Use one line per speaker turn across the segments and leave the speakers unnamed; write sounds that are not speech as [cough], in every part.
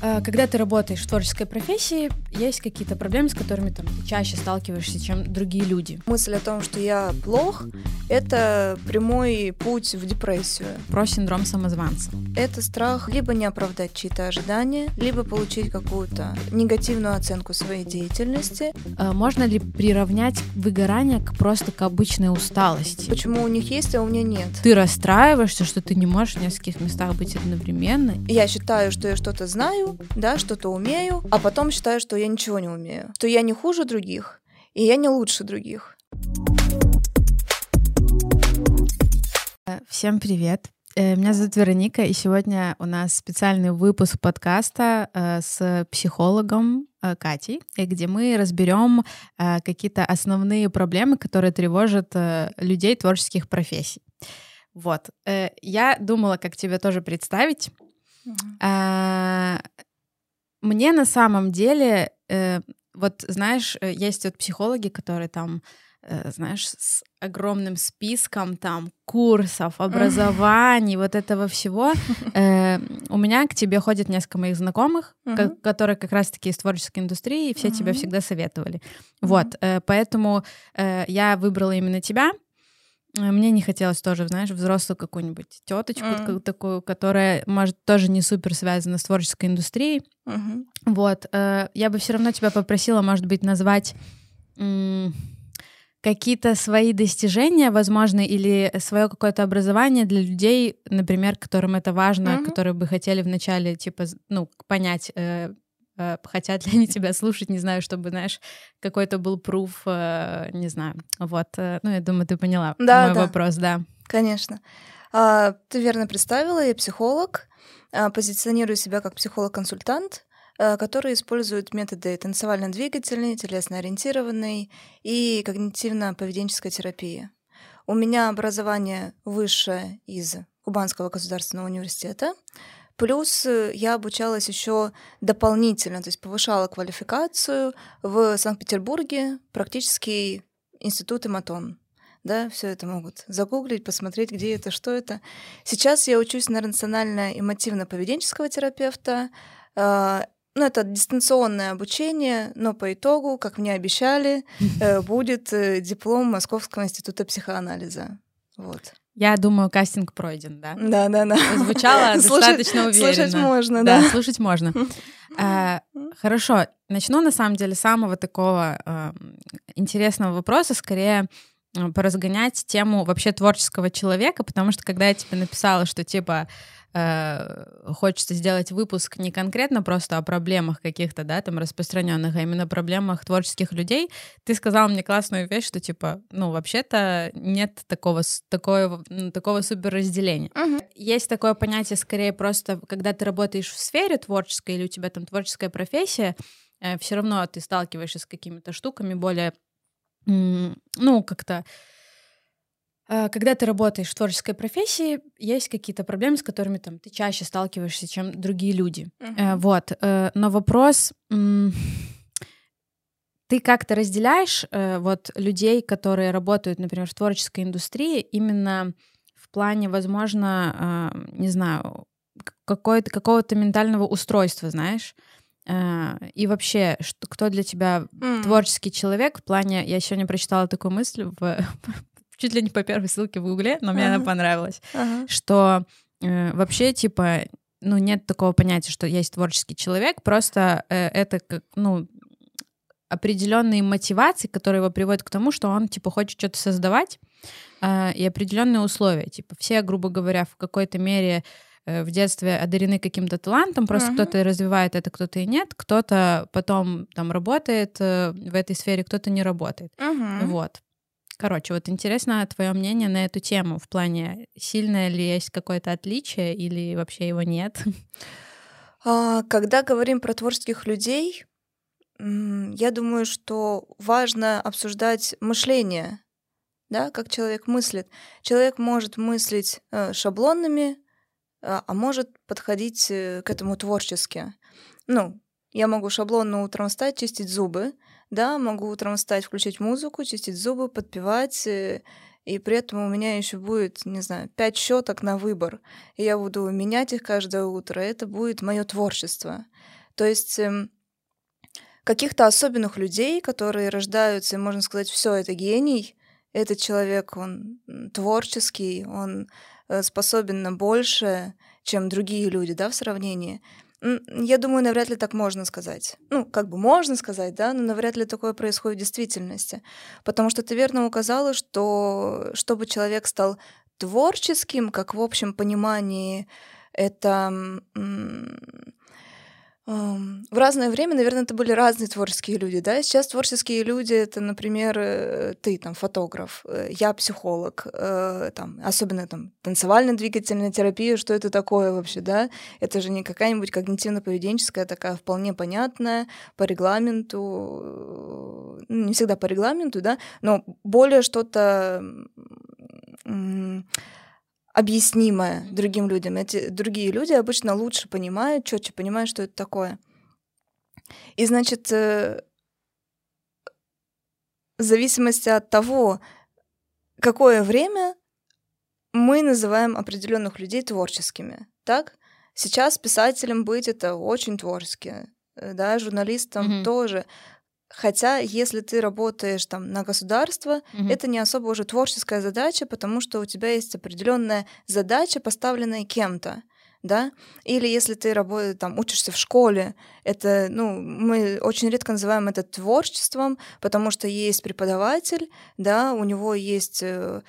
А, когда ты работаешь в творческой профессии, есть какие-то проблемы, с которыми там, ты чаще сталкиваешься, чем другие люди.
Мысль о том, что я плох, это прямой путь в депрессию.
Про синдром самозванца.
Это страх либо не оправдать чьи-то ожидания, либо получить какую-то негативную оценку своей деятельности.
А можно ли приравнять выгорание к просто к обычной усталости?
Почему у них есть, а у меня нет?
Ты расстраиваешься, что ты не можешь в нескольких местах быть одновременно?
Я считаю, что я что-то знаю, да, что-то умею, а потом считаю, что я ничего не умею, что я не хуже других, и я не лучше других.
Всем привет! Э, меня зовут Вероника, и сегодня у нас специальный выпуск подкаста э, с психологом э, Катей, где мы разберем какие-то основные проблемы, которые тревожат людей творческих профессий. Вот. Я думала, как тебе тоже представить. А, мне на самом деле, э, вот знаешь, э, есть вот психологи, которые там, э, знаешь, с огромным списком там курсов, образований, вот этого всего. [laughs] У меня к тебе ходят несколько моих знакомых, которые как раз-таки из творческой индустрии, и все тебя всегда советовали. Вот, поэтому я выбрала именно тебя. Э, мне не хотелось тоже, знаешь, взрослую какую-нибудь теточку mm. такую, которая, может, тоже не супер связана с творческой индустрией. Mm-hmm. Вот. Э, я бы все равно тебя попросила, может быть, назвать какие-то свои достижения, возможно, или свое какое-то образование для людей, например, которым это важно, mm-hmm. которые бы хотели вначале, типа, ну, понять, э, Э, хотят ли они тебя слушать, не знаю, чтобы, знаешь, какой-то был пруф, э, не знаю. Вот, э, ну, я думаю, ты поняла да, мой да. вопрос, да.
Конечно. А, ты верно представила, я психолог, а, позиционирую себя как психолог-консультант, который использует методы танцевально-двигательной, телесно-ориентированной и когнитивно-поведенческой терапии. У меня образование высшее из Кубанского государственного университета. Плюс э, я обучалась еще дополнительно, то есть повышала квалификацию в Санкт-Петербурге, практически институт Эматон. Да, все это могут загуглить, посмотреть, где это, что это. Сейчас я учусь на рационально-эмотивно-поведенческого терапевта. А, ну, это дистанционное обучение, но по итогу, как мне обещали, [laughs] э, будет э, диплом Московского института психоанализа. Вот.
Я думаю, кастинг пройден, да?
Да, да, да.
Звучало [laughs] достаточно уверенно.
Слушать можно, да.
Да, слушать можно. А, хорошо, начну на самом деле с самого такого а, интересного вопроса, скорее поразгонять тему вообще творческого человека, потому что когда я тебе написала, что типа Э, хочется сделать выпуск не конкретно просто о проблемах каких-то, да, там распространенных, а именно проблемах творческих людей, ты сказал мне классную вещь, что типа, ну, вообще-то нет такого, такого, такого супер разделения. Uh-huh. Есть такое понятие скорее просто, когда ты работаешь в сфере творческой или у тебя там творческая профессия, э, все равно ты сталкиваешься с какими-то штуками более, ну, как-то когда ты работаешь в творческой профессии, есть какие-то проблемы, с которыми там ты чаще сталкиваешься, чем другие люди. Uh-huh. Вот. Э, но вопрос, ты как-то разделяешь э, вот людей, которые работают, например, в творческой индустрии, именно в плане, возможно, а, не знаю, какой-то, какого-то ментального устройства, знаешь? И вообще, что, кто для тебя mm. творческий человек в плане... Я сегодня прочитала такую мысль в [laughs] чуть ли не по первой ссылке в Гугле, но мне ага. она понравилась, ага. что э, вообще, типа, ну, нет такого понятия, что есть творческий человек, просто э, это, как, ну, определенные мотивации, которые его приводят к тому, что он, типа, хочет что-то создавать, э, и определенные условия. Типа, все, грубо говоря, в какой-то мере э, в детстве одарены каким-то талантом, просто uh-huh. кто-то развивает это, кто-то и нет, кто-то потом там работает э, в этой сфере, кто-то не работает. Uh-huh. Вот. Короче, вот интересно твое мнение на эту тему в плане, сильное ли есть какое-то отличие или вообще его нет? [laughs]
А, когда говорим про творческих людей, я думаю, что важно обсуждать мышление, да, как человек мыслит. Человек может мыслить э, шаблонными, а, а может подходить э, к этому творчески. Ну, я могу шаблонно утром встать, чистить зубы, да, могу утром встать, включить музыку, чистить зубы, подпевать, э, и при этом у меня еще будет, не знаю, пять щеток на выбор, и я буду менять их каждое утро, это будет мое творчество. То есть эм, каких-то особенных людей, которые рождаются, и можно сказать, все это гений, этот человек, он творческий, он э, способен на большее, чем другие люди, да, в сравнении. Я думаю, навряд ли так можно сказать. Ну, как бы можно сказать, да, но навряд ли такое происходит в действительности. Потому что ты верно указала, что чтобы человек стал творческим, как в общем понимании, это в разное время, наверное, это были разные творческие люди, да. Сейчас творческие люди это, например, э, ты там фотограф, э, я психолог, э, там особенно там танцевально-двигательная терапия, что это такое вообще, да? Это же не какая-нибудь когнитивно-поведенческая такая вполне понятная по регламенту, не всегда по регламенту, да, но более что-то объяснимое другим людям. Эти другие люди обычно лучше понимают, четче понимают, что это такое. И значит, э, в зависимости от того, какое время мы называем определенных людей творческими, так? Сейчас писателем быть это очень творчески, э, да, журналистом mm-hmm. тоже. Хотя, если ты работаешь там на государство, mm-hmm. это не особо уже творческая задача, потому что у тебя есть определенная задача, поставленная кем-то да, или если ты работаешь, там, учишься в школе, это, ну, мы очень редко называем это творчеством, потому что есть преподаватель, да, у него есть э,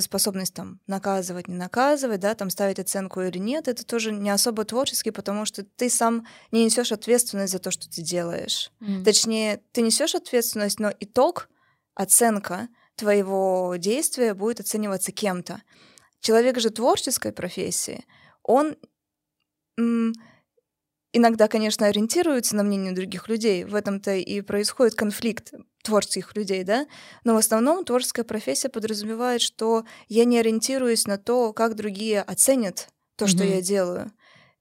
способность там наказывать, не наказывать, да, там ставить оценку или нет, это тоже не особо творчески, потому что ты сам не несешь ответственность за то, что ты делаешь. Mm. Точнее, ты несешь ответственность, но итог, оценка твоего действия будет оцениваться кем-то. Человек же творческой профессии, он иногда, конечно, ориентируются на мнение других людей. В этом-то и происходит конфликт творческих людей, да? Но в основном творческая профессия подразумевает, что я не ориентируюсь на то, как другие оценят то, mm-hmm. что я делаю.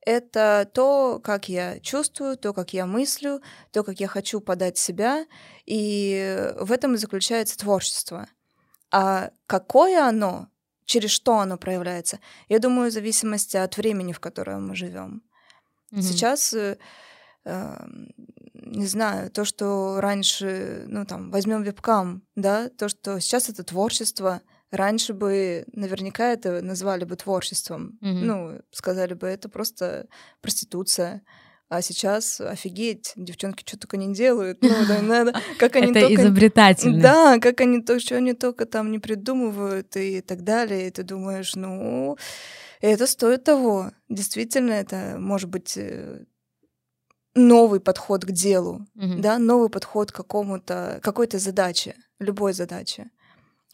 Это то, как я чувствую, то, как я мыслю, то, как я хочу подать себя, и в этом и заключается творчество. А какое оно, через что оно проявляется, я думаю, в зависимости от времени, в котором мы живем. Mm-hmm. Сейчас э, не знаю, то, что раньше, ну там, возьмем вебкам, да, то, что сейчас это творчество, раньше бы наверняка это назвали бы творчеством, mm-hmm. ну, сказали бы, это просто проституция. А сейчас офигеть, девчонки что только не делают. Ну, да, [laughs] надо, как они
Это
только...
изобретательно.
Да, как они то, что они только там не придумывают и так далее. И ты думаешь, ну, это стоит того. Действительно, это может быть э, новый подход к делу, mm-hmm. да, новый подход к какому-то, какой-то задаче, любой задаче.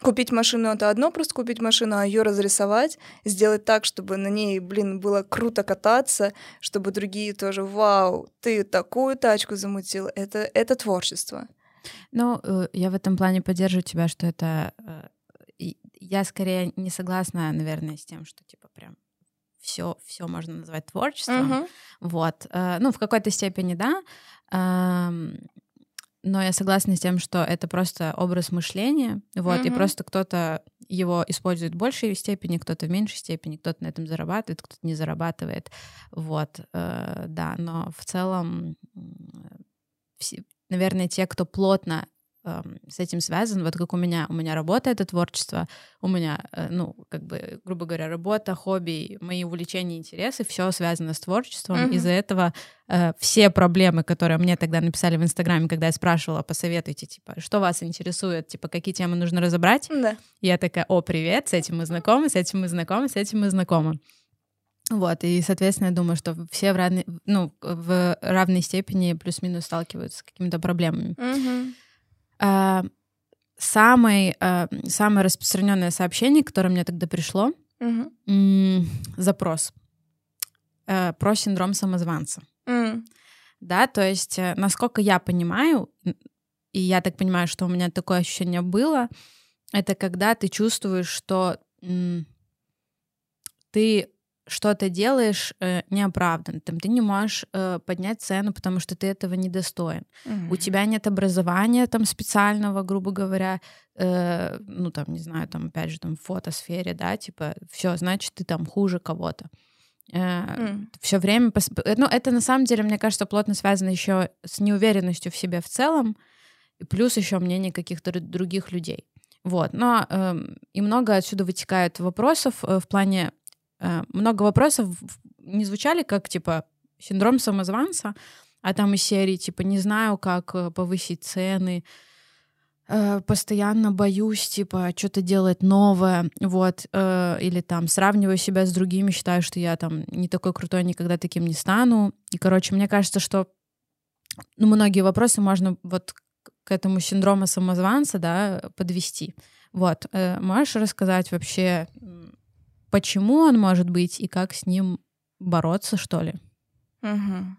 Купить машину это одно, просто купить машину, а ее разрисовать, сделать так, чтобы на ней, блин, было круто кататься, чтобы другие тоже, вау, ты такую тачку замутил, это, это творчество.
Ну, э, я в этом плане поддерживаю тебя, что это... Э, я скорее не согласна, наверное, с тем, что типа прям все, все можно назвать творчеством. Uh-huh. Вот. Э, ну, в какой-то степени, да. Но я согласна с тем, что это просто образ мышления, вот, uh-huh. и просто кто-то его использует в большей степени, кто-то в меньшей степени, кто-то на этом зарабатывает, кто-то не зарабатывает, вот, э, да, но в целом, наверное, те, кто плотно с этим связан. Вот как у меня, у меня работа — это творчество, у меня, э, ну, как бы, грубо говоря, работа, хобби, мои увлечения, интересы, все связано с творчеством. Mm-hmm. Из-за этого э, все проблемы, которые мне тогда написали в Инстаграме, когда я спрашивала, посоветуйте, типа, что вас интересует, типа, какие темы нужно разобрать,
да.
я такая, о, привет, с этим мы знакомы, с этим мы знакомы, с этим мы знакомы. Вот, и, соответственно, я думаю, что все в, равной, ну, в равной степени плюс-минус сталкиваются с какими-то проблемами.
Mm-hmm.
А, самое, а, самое распространенное сообщение, которое мне тогда пришло,
угу.
запрос а, про синдром самозванца.
Mm.
Да, то есть, э, насколько я понимаю, и я так понимаю, что у меня такое ощущение было, это когда ты чувствуешь, что ты что-то делаешь э, неоправданно, там ты не можешь э, поднять цену, потому что ты этого не достоин.
Мгм.
У тебя нет образования там специального, грубо говоря, э, ну там не знаю, там опять же там в фотосфере, да, типа все, значит ты там хуже кого-то.
М.
Все время, пос- э, ну это на самом деле, мне кажется, плотно связано еще с неуверенностью в себе в целом, и плюс еще мнение каких-то ру- других людей. Вот, но эм, и много отсюда вытекает вопросов э, в плане э, много вопросов не звучали как типа синдром самозванца, а там из серии типа не знаю, как э, повысить цены, э, постоянно боюсь типа что-то делать новое, вот, э, или там сравниваю себя с другими, считаю, что я там не такой крутой, никогда таким не стану. И, короче, мне кажется, что ну, многие вопросы можно вот к этому синдрому самозванца, да, подвести. Вот, э, можешь рассказать вообще, почему он может быть и как с ним бороться, что ли?
Мгм.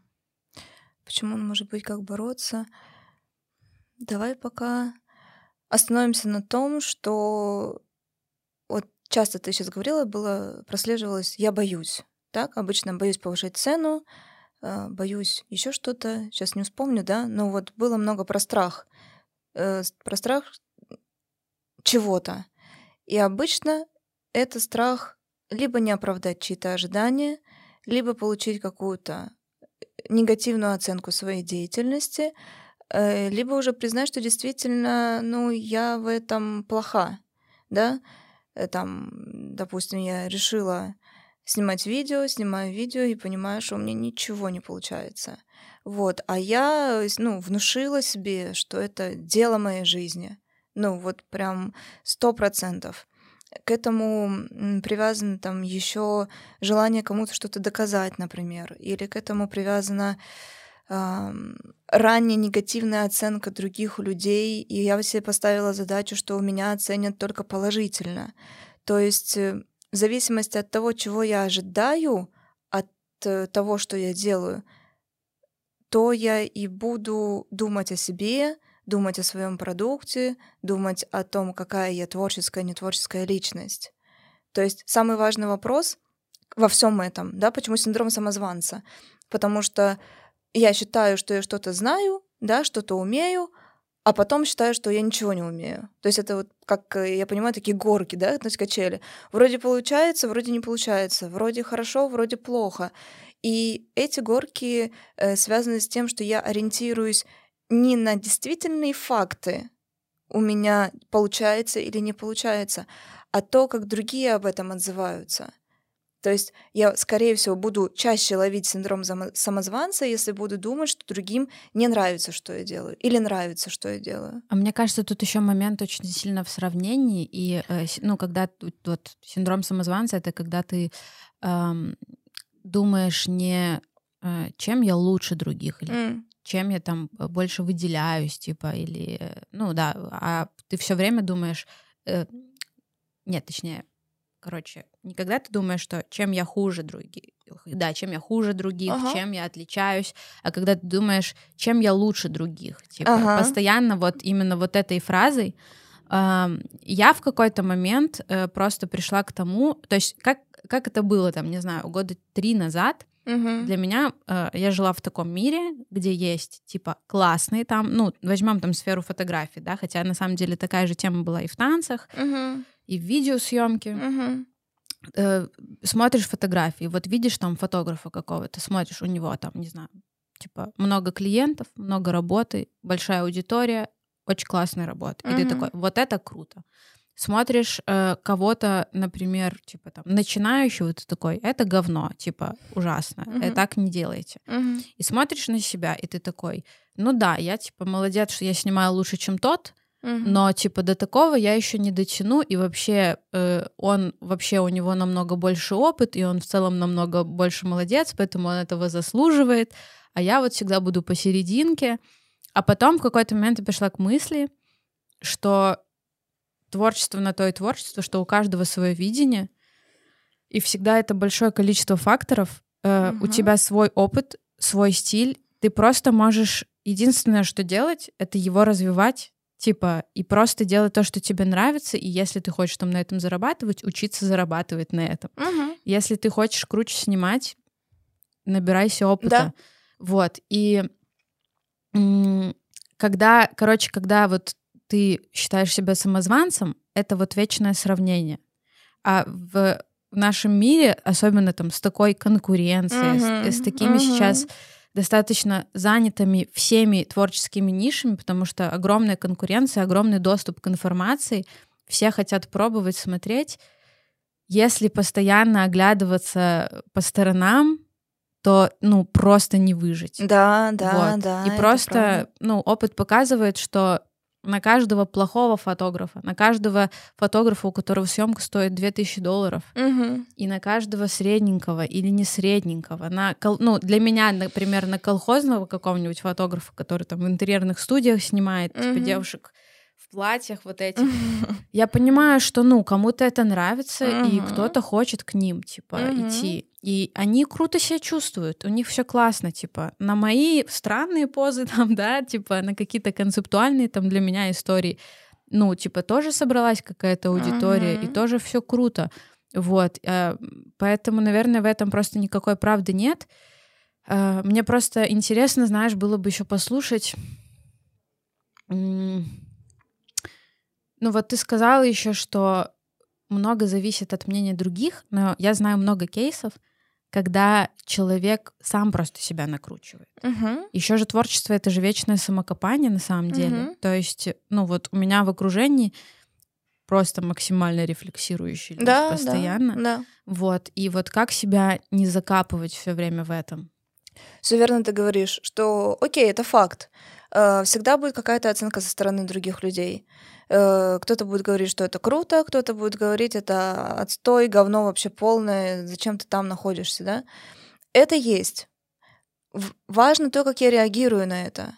Почему он может быть, как бороться? Давай пока остановимся на том, что вот часто ты сейчас говорила, было прослеживалось «я боюсь». Так, обычно боюсь повышать цену, э, боюсь еще что-то, сейчас не вспомню, да, но вот было много про страх, э, про страх чего-то. И обычно это страх либо не оправдать чьи-то ожидания, либо получить какую-то негативную оценку своей деятельности, э, либо уже признать, что действительно, ну, я в этом плоха, да, Э, там, допустим, я решила снимать видео, снимаю видео и понимаю, что у меня ничего не получается. Вот, а я, э, ну, внушила себе, что это дело моей жизни. Ну, вот прям сто процентов. К этому привязано там еще желание кому-то что-то доказать, например, или к этому привязана ам, ранняя негативная оценка других людей, и я себе поставила задачу, что у меня оценят только положительно. То есть э, в зависимости от того, чего я ожидаю, от э, того, что я делаю, то я и буду думать о себе, думать о своем продукте, думать о том, какая я творческая, не творческая личность. То есть самый важный вопрос во всем этом, да, почему синдром самозванца? Потому что я считаю, что я что-то знаю, да, что-то умею, а потом считаю, что я ничего не умею. То есть это вот, как э, я понимаю, такие горки, да, то есть качели. Вроде получается, вроде не получается, вроде хорошо, вроде плохо. И эти горки э, связаны с тем, что я ориентируюсь не на действительные факты, у меня получается или не получается, а то, как другие об этом отзываются. То есть я, скорее всего, буду чаще ловить синдром самозванца, если буду думать, что другим не нравится, что я делаю, или нравится, что я делаю.
А мне кажется, тут еще момент очень сильно в сравнении. И, э, ну, когда вот синдром самозванца, это когда ты эм, думаешь не э, чем я лучше других, или
М,
чем я там э, больше выделяюсь, типа, или, э, ну да, а ты все время думаешь, э, нет, точнее, короче, не когда ты думаешь, что чем я хуже других, да, чем я хуже других,
Ага.
чем я отличаюсь, а когда ты думаешь, чем я лучше других, типа,
Ага.
постоянно вот именно вот этой фразой я в какой-то момент э, просто пришла к тому, то есть как как это было там, не знаю, года три назад,
мгм,
для меня э, я жила в таком мире, где есть типа классные там, ну возьмем там сферу фотографий, да, хотя на самом деле такая же тема была и в танцах,
мгм,
и в видеосъемке.
мгм,
Э, смотришь фотографии, вот видишь там фотографа какого-то, смотришь у него там, не знаю, типа много клиентов, много работы, большая аудитория, очень классная работа, и ты такой, вот это круто. Смотришь э, кого-то, например, типа там начинающего, ты такой, это говно, типа ужасно, э,
Мгм.
так не делайте.
мгм,
И смотришь на себя, и ты такой, ну да, я типа молодец, что я снимаю лучше, чем тот,
мгм.
но типа до такого я еще не дотяну, и вообще э, он вообще у него намного больше опыт, и он в целом намного больше молодец, поэтому он этого заслуживает, а я вот всегда буду посерединке. А потом в какой-то момент я пришла к мысли, что творчество на то и творчество, что у каждого свое видение, и всегда это большое количество факторов. Э, У тебя свой опыт, свой стиль. Ты просто можешь... Единственное, что делать, это его развивать Типа, и просто делать то, что тебе нравится, и если ты хочешь там на этом зарабатывать, учиться зарабатывать на этом.
Мгм.
Если ты хочешь круче снимать, набирайся опыта.
Да.
Вот. И когда, короче, когда вот ты считаешь себя самозванцем, это вот вечное сравнение. А в нашем мире, особенно там с такой конкуренцией, с-
Мгм,
с, такими
мгм.
сейчас достаточно занятыми всеми творческими нишами, потому что огромная конкуренция, огромный доступ к информации, все хотят пробовать, смотреть. Если постоянно оглядываться по сторонам, то, ну, просто не выжить.
Да, да,
Вот.
да.
И просто,
правда.
ну, опыт показывает, что на каждого плохого фотографа, на каждого фотографа, у которого съемка стоит 2000 долларов,
Мгм.
и на каждого средненького или не средненького, на, ну, для меня, например, на колхозного какого-нибудь фотографа, который там в интерьерных студиях снимает, типа
Мгм.
девушек в платьях вот этих, я понимаю, что, ну, кому-то это нравится, и
Мгм.
кто-то хочет к ним, типа,
Мгм.
идти. И они круто себя чувствуют, у них все классно, типа, на мои странные позы [laughs] там, да, типа, на какие-то концептуальные там для меня истории, ну, типа, тоже собралась какая-то аудитория, и
Мгм.
тоже все круто. Вот, э, поэтому, наверное, в этом просто никакой правды нет. Э, Мне просто интересно, знаешь, было бы еще послушать. Ну вот ты сказала еще, что много зависит от мнения других, но я знаю много кейсов, когда человек сам просто себя накручивает.
Мгм.
Еще же творчество это же вечное самокопание на самом деле.
Мгм.
То есть, ну вот у меня в окружении просто максимально рефлексирующие
Да,
постоянно.
Да, да.
Вот. И вот как себя не закапывать все время в этом?
Все верно ты говоришь, что окей, это факт. Э, Всегда будет какая-то оценка со стороны других людей. Э, Кто-то будет говорить, что это круто, кто-то будет говорить, это отстой, говно вообще полное, зачем ты там находишься, да? Это есть. Важно то, как я реагирую на это.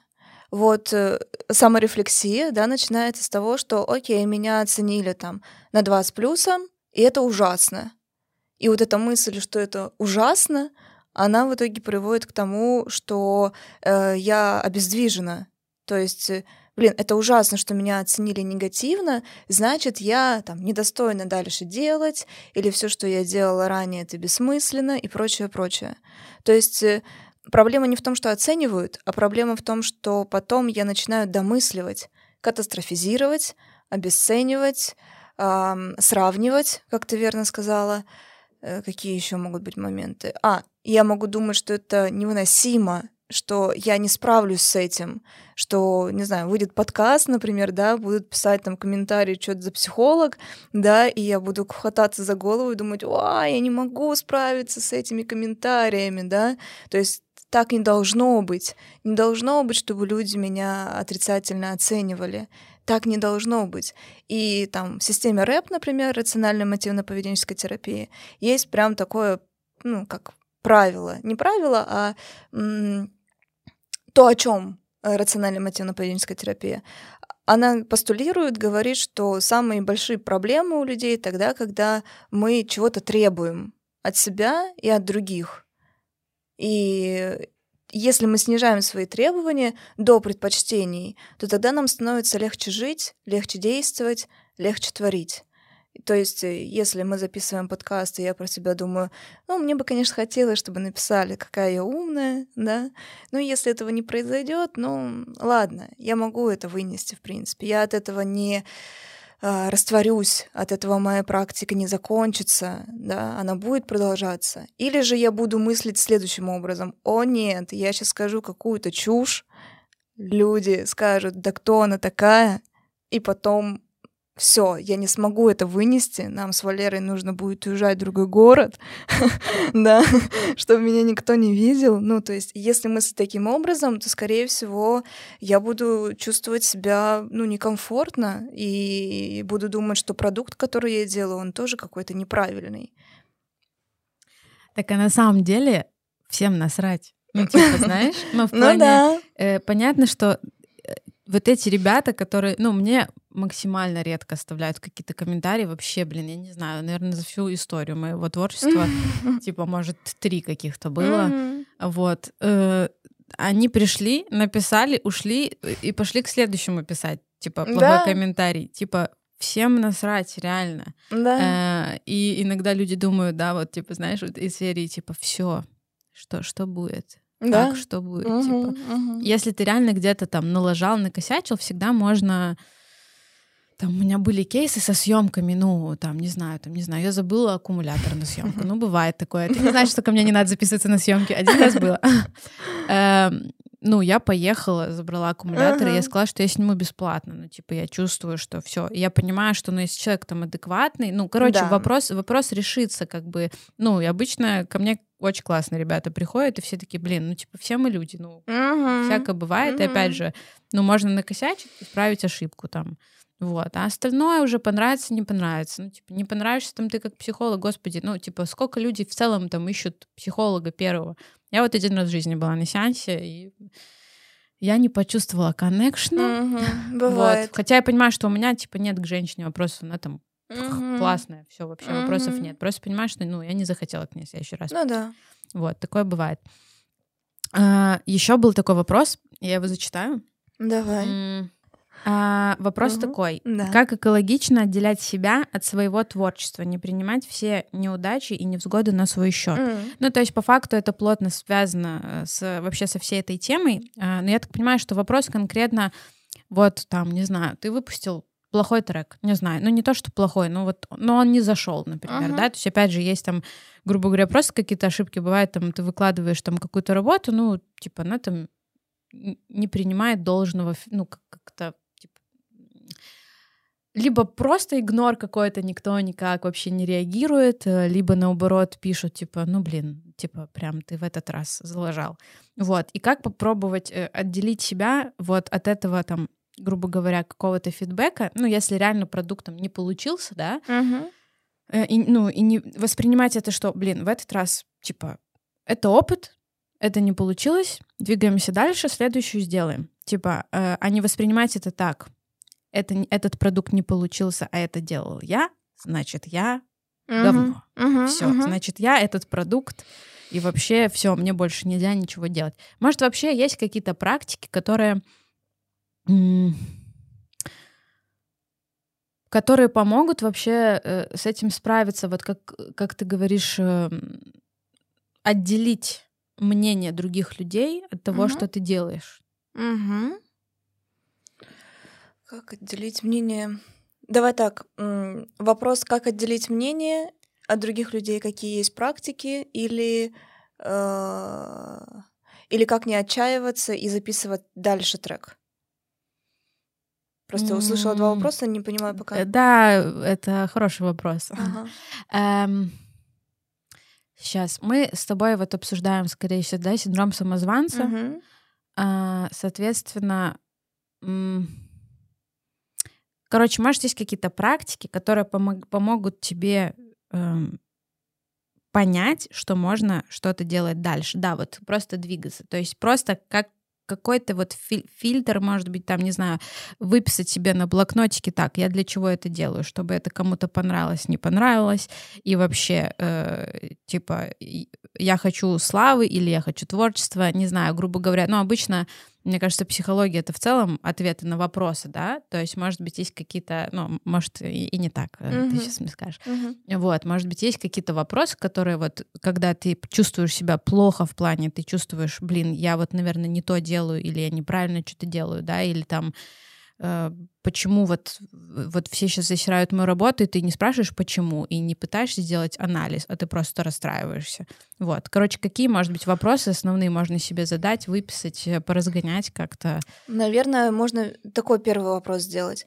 Вот э, саморефлексия, да, начинается с того, что, окей, меня оценили там на 2 с плюсом, и это ужасно. И вот эта мысль, что это ужасно, она в итоге приводит к тому, что э, я обездвижена. То есть, э, блин, это ужасно, что меня оценили негативно, значит, я там недостойна дальше делать, или все, что я делала ранее, это бессмысленно и прочее, прочее. То есть э, проблема не в том, что оценивают, а проблема в том, что потом я начинаю домысливать, катастрофизировать, обесценивать, ам, сравнивать, как ты верно сказала. Э, Какие еще могут быть моменты? А, я могу думать, что это невыносимо, что я не справлюсь с этим, что, не знаю, выйдет подкаст, например, да, будут писать там комментарии, что это за психолог, да, и я буду хвататься за голову и думать, а, я не могу справиться с этими комментариями, да, то есть так не должно быть. Не должно быть, чтобы люди меня отрицательно оценивали. Так не должно быть. И там в системе РЭП, например, рационально-мотивно-поведенческой терапии, есть прям такое, ну, как правило. Не правило, а м, то, о чем рационально-мотивно-поведенческая терапия. Она постулирует, говорит, что самые большие проблемы у людей тогда, когда мы чего-то требуем от себя и от других. И если мы снижаем свои требования до предпочтений, то тогда нам становится легче жить, легче действовать, легче творить. То есть, э, если мы записываем подкаст, и я про себя думаю, ну, мне бы, конечно, хотелось, чтобы написали, какая я умная, да. Но если этого не произойдет, ну, ладно, я могу это вынести, в принципе. Я от этого не а, растворюсь, от этого моя практика не закончится, да, она будет продолжаться. Или же я буду мыслить следующим образом. О нет, я сейчас скажу какую-то чушь, люди скажут, да кто она такая, и потом все, я не смогу это вынести, нам с Валерой нужно будет уезжать в другой город, [laughs] да, [laughs] чтобы меня никто не видел. Ну, то есть, если мыслить таким образом, то, скорее всего, я буду чувствовать себя, ну, некомфортно и буду думать, что продукт, который я делаю, он тоже какой-то неправильный.
Так а на самом деле всем насрать. Ну, [laughs] типа, знаешь, ну, в
Ну
плане...
да.
э, понятно, что э, вот эти ребята, которые, ну, мне максимально редко оставляют какие-то комментарии, вообще, блин, я не знаю, наверное, за всю историю моего творчества, [laughs] типа, может, три каких-то было. Вот. э, Они пришли, написали, ушли э, и пошли к следующему писать. типа, плохой комментарий. Типа, всем насрать, реально.
Да.
Э, И иногда люди думают, да, вот, типа, знаешь, вот из серии, типа, все, что, что будет?
Да.
Как, что будет?
Мгм,
Типа,
мгм.
если ты реально где-то там налажал, накосячил, всегда можно... Там у меня были кейсы со съемками, ну, там, не знаю, там, не знаю, я забыла аккумулятор на съемку. Ну, бывает такое. Это не значит, что ко мне не надо записываться на съемки. Один раз было. [laughs] Эм, Ну, я поехала, забрала аккумулятор, и я сказала, что я сниму бесплатно. Ну, типа, я чувствую, что все. Я понимаю, что, ну, если человек там адекватный, ну, короче, вопрос, вопрос решится, как бы. Ну, и обычно ко мне очень классные ребята приходят, и все такие, блин, ну, типа, все мы люди, ну,
Мгм.
всякое бывает. И опять же, ну, можно накосячить, исправить ошибку там. Вот. А остальное уже понравится, не понравится. Ну, типа, не понравишься там ты как психолог, господи, ну, типа, сколько людей в целом там ищут психолога первого. Я вот один раз в жизни была на сеансе, и я не почувствовала коннекшна. [laughs] Вот.
Бывает.
Хотя я понимаю, что у меня, типа, нет к женщине вопросов, она там
Мгм.
классная, все, вообще вопросов
Мгм.
нет. Просто понимаю, что, ну, я не захотела к ней в следующий раз.
Ну да.
Вот, такое бывает. Еще был такой вопрос, я его зачитаю.
Давай.
М, а, вопрос
Мгм.
такой.
Да.
Как экологично отделять себя от своего творчества, не принимать все неудачи и невзгоды на свой счет?
М.
Ну, то есть, по факту, это плотно связано э, с, вообще со всей этой темой. А, Но я так понимаю, что вопрос конкретно, вот там, не знаю, ты выпустил плохой трек, не знаю, ну не то, что плохой, но вот, но он не зашел, например,
Ага.
да, то есть опять же есть там, грубо говоря, просто какие-то ошибки бывают, там ты выкладываешь там какую-то работу, ну типа она там не принимает должного, ну как- как-то либо просто игнор какой-то, никто никак вообще не реагирует, э, либо наоборот пишут, типа, ну, блин, типа, прям ты в этот раз залажал. Вот. И как попробовать э, отделить себя вот от этого, там, грубо говоря, какого-то фидбэка, ну, если реально продукт там не получился, да, э, и, ну, и не воспринимать это, что, блин, в этот раз, типа, это опыт, это не получилось, двигаемся дальше, следующую сделаем. Типа, э, а не воспринимать это так. Это, этот продукт не получился, а это делал я, значит, я
Мгм.
говно.
Мгм.
Все,
Мгм.
значит, я этот продукт, и вообще все, мне больше нельзя ничего делать. Может, вообще есть какие-то практики, которые которые помогут вообще э, с этим справиться, вот как, как ты говоришь, эм, отделить мнение других людей от того,
Мгм.
что ты делаешь.
Мгм. Как отделить мнение? Давай так. Вопрос, как отделить мнение от других людей, какие есть практики, или, э, или как не отчаиваться и записывать дальше трек? Просто услышала два вопроса, не понимаю
Э,
пока.
Да, это хороший вопрос.
Ага. [laughs]
сейчас мы с тобой вот обсуждаем, скорее всего, да, синдром самозванца. А, соответственно, м, короче, может, есть какие-то практики, которые помог- помогут тебе эм, понять, что можно что-то делать дальше. Да, вот просто двигаться. То есть просто как какой-то вот фи- фильтр, может быть, там, не знаю, выписать себе на блокнотике, так, я для чего это делаю, чтобы это кому-то понравилось, не понравилось, и вообще, э, типа, я хочу славы или я хочу творчества, не знаю, грубо говоря, ну, обычно, мне кажется, психология — это в целом ответы на вопросы, да, то есть, может быть, есть какие-то, ну, может, и, и не так, э, ты сейчас мне скажешь.
Мгм.
Вот, может быть, есть какие-то вопросы, которые вот, когда ты чувствуешь себя плохо в плане, ты чувствуешь, блин, я вот, наверное, не то делаю, или я неправильно что-то делаю, да, или там почему вот, вот все сейчас засирают мою работу, и ты не спрашиваешь, почему, и не пытаешься сделать анализ, а ты просто расстраиваешься. Вот. Короче, какие, может быть, вопросы основные можно себе задать, выписать, э, поразгонять как-то?
Наверное, можно такой первый вопрос сделать.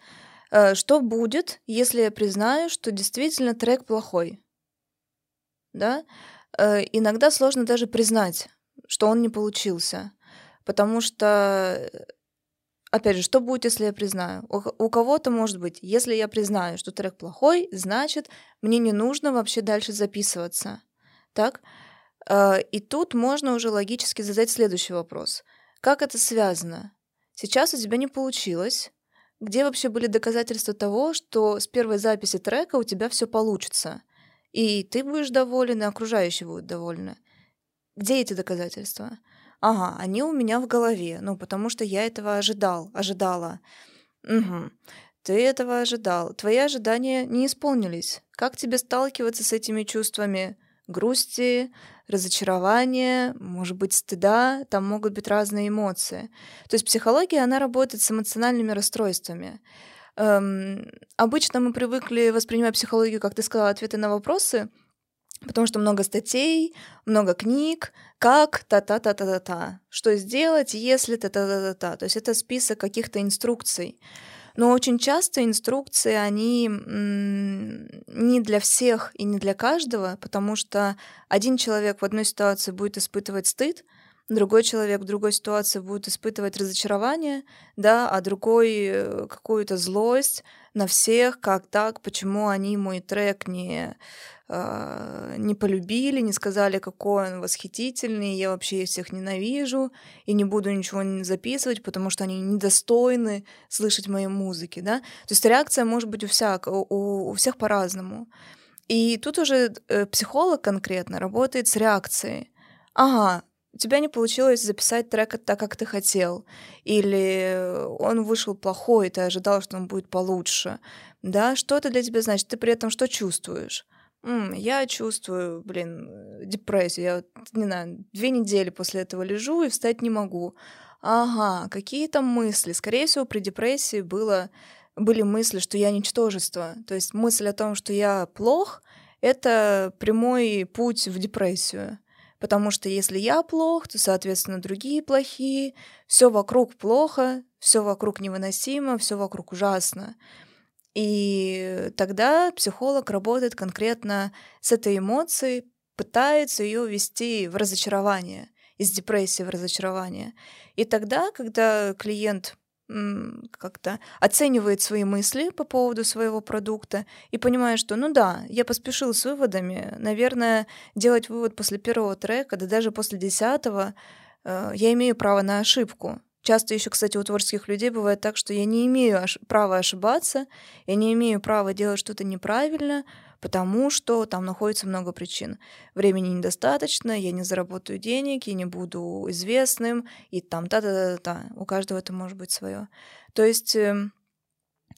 Э, Что будет, если я признаю, что действительно трек плохой? Да? Э, Иногда сложно даже признать, что он не получился. Потому что, э, опять же, что будет, если я признаю? У у кого-то может быть, если я признаю, что трек плохой, значит, мне не нужно вообще дальше записываться. Так? Э, И тут можно уже логически задать следующий вопрос. Как это связано? Сейчас у тебя не получилось. Где вообще были доказательства того, что с первой записи трека у тебя все получится? И ты будешь доволен, и окружающие будут довольны. Где эти доказательства? Ага, они у меня в голове, ну, потому что я этого ожидал, ожидала. Угу. Ты этого ожидал. Твои ожидания не исполнились. Как тебе сталкиваться с этими чувствами грусти, разочарования, может быть, стыда? Там могут быть разные эмоции. То есть психология, она работает с эмоциональными расстройствами. Эм, обычно мы привыкли воспринимать психологию, как ты сказала, ответы на вопросы, потому что много статей, много книг, как та-та-та-та-та-та, что сделать, если та-та-та-та-та. То есть это список каких-то инструкций. Но очень часто инструкции, они не для всех и не для каждого, потому что один человек в одной ситуации будет испытывать стыд, другой человек в другой ситуации будет испытывать разочарование, да, а другой э, какую-то злость на всех, как так, почему они мой трек не а, не полюбили, не сказали, какой он восхитительный, я вообще всех ненавижу, и не буду ничего записывать, потому что они недостойны слышать мои музыки, да. То есть реакция может быть у, всяк, у, у всех по-разному. И тут уже э, психолог конкретно работает с реакцией. Ага, у тебя не получилось записать трек так, как ты хотел, или он вышел плохой, ты ожидал, что он будет получше, да, что это для тебя значит, ты при этом что чувствуешь? Я чувствую, блин, э, депрессию. Я, не знаю, две недели после этого лежу и встать не могу. Ага, какие там мысли? Скорее всего, при депрессии было, были мысли, что я ничтожество. То есть мысль о том, что я плох, это прямой путь в депрессию. Потому что если я плох, то, соответственно, другие плохие, все вокруг плохо, все вокруг невыносимо, все вокруг ужасно. И тогда психолог работает конкретно с этой эмоцией, пытается ее ввести в разочарование, из депрессии в разочарование. И тогда, когда клиент как-то оценивает свои мысли по поводу своего продукта и понимает, что, ну да, я поспешил с выводами, наверное, делать вывод после первого трека, да даже после десятого, э, я имею право на ошибку. Часто еще, кстати, у творческих людей бывает так, что я не имею ош- права ошибаться, я не имею права делать что-то неправильно, потому что там находится много причин. Времени недостаточно, я не заработаю денег, я не буду известным, и там та-та-та-та. У каждого это может быть свое. То есть, эм,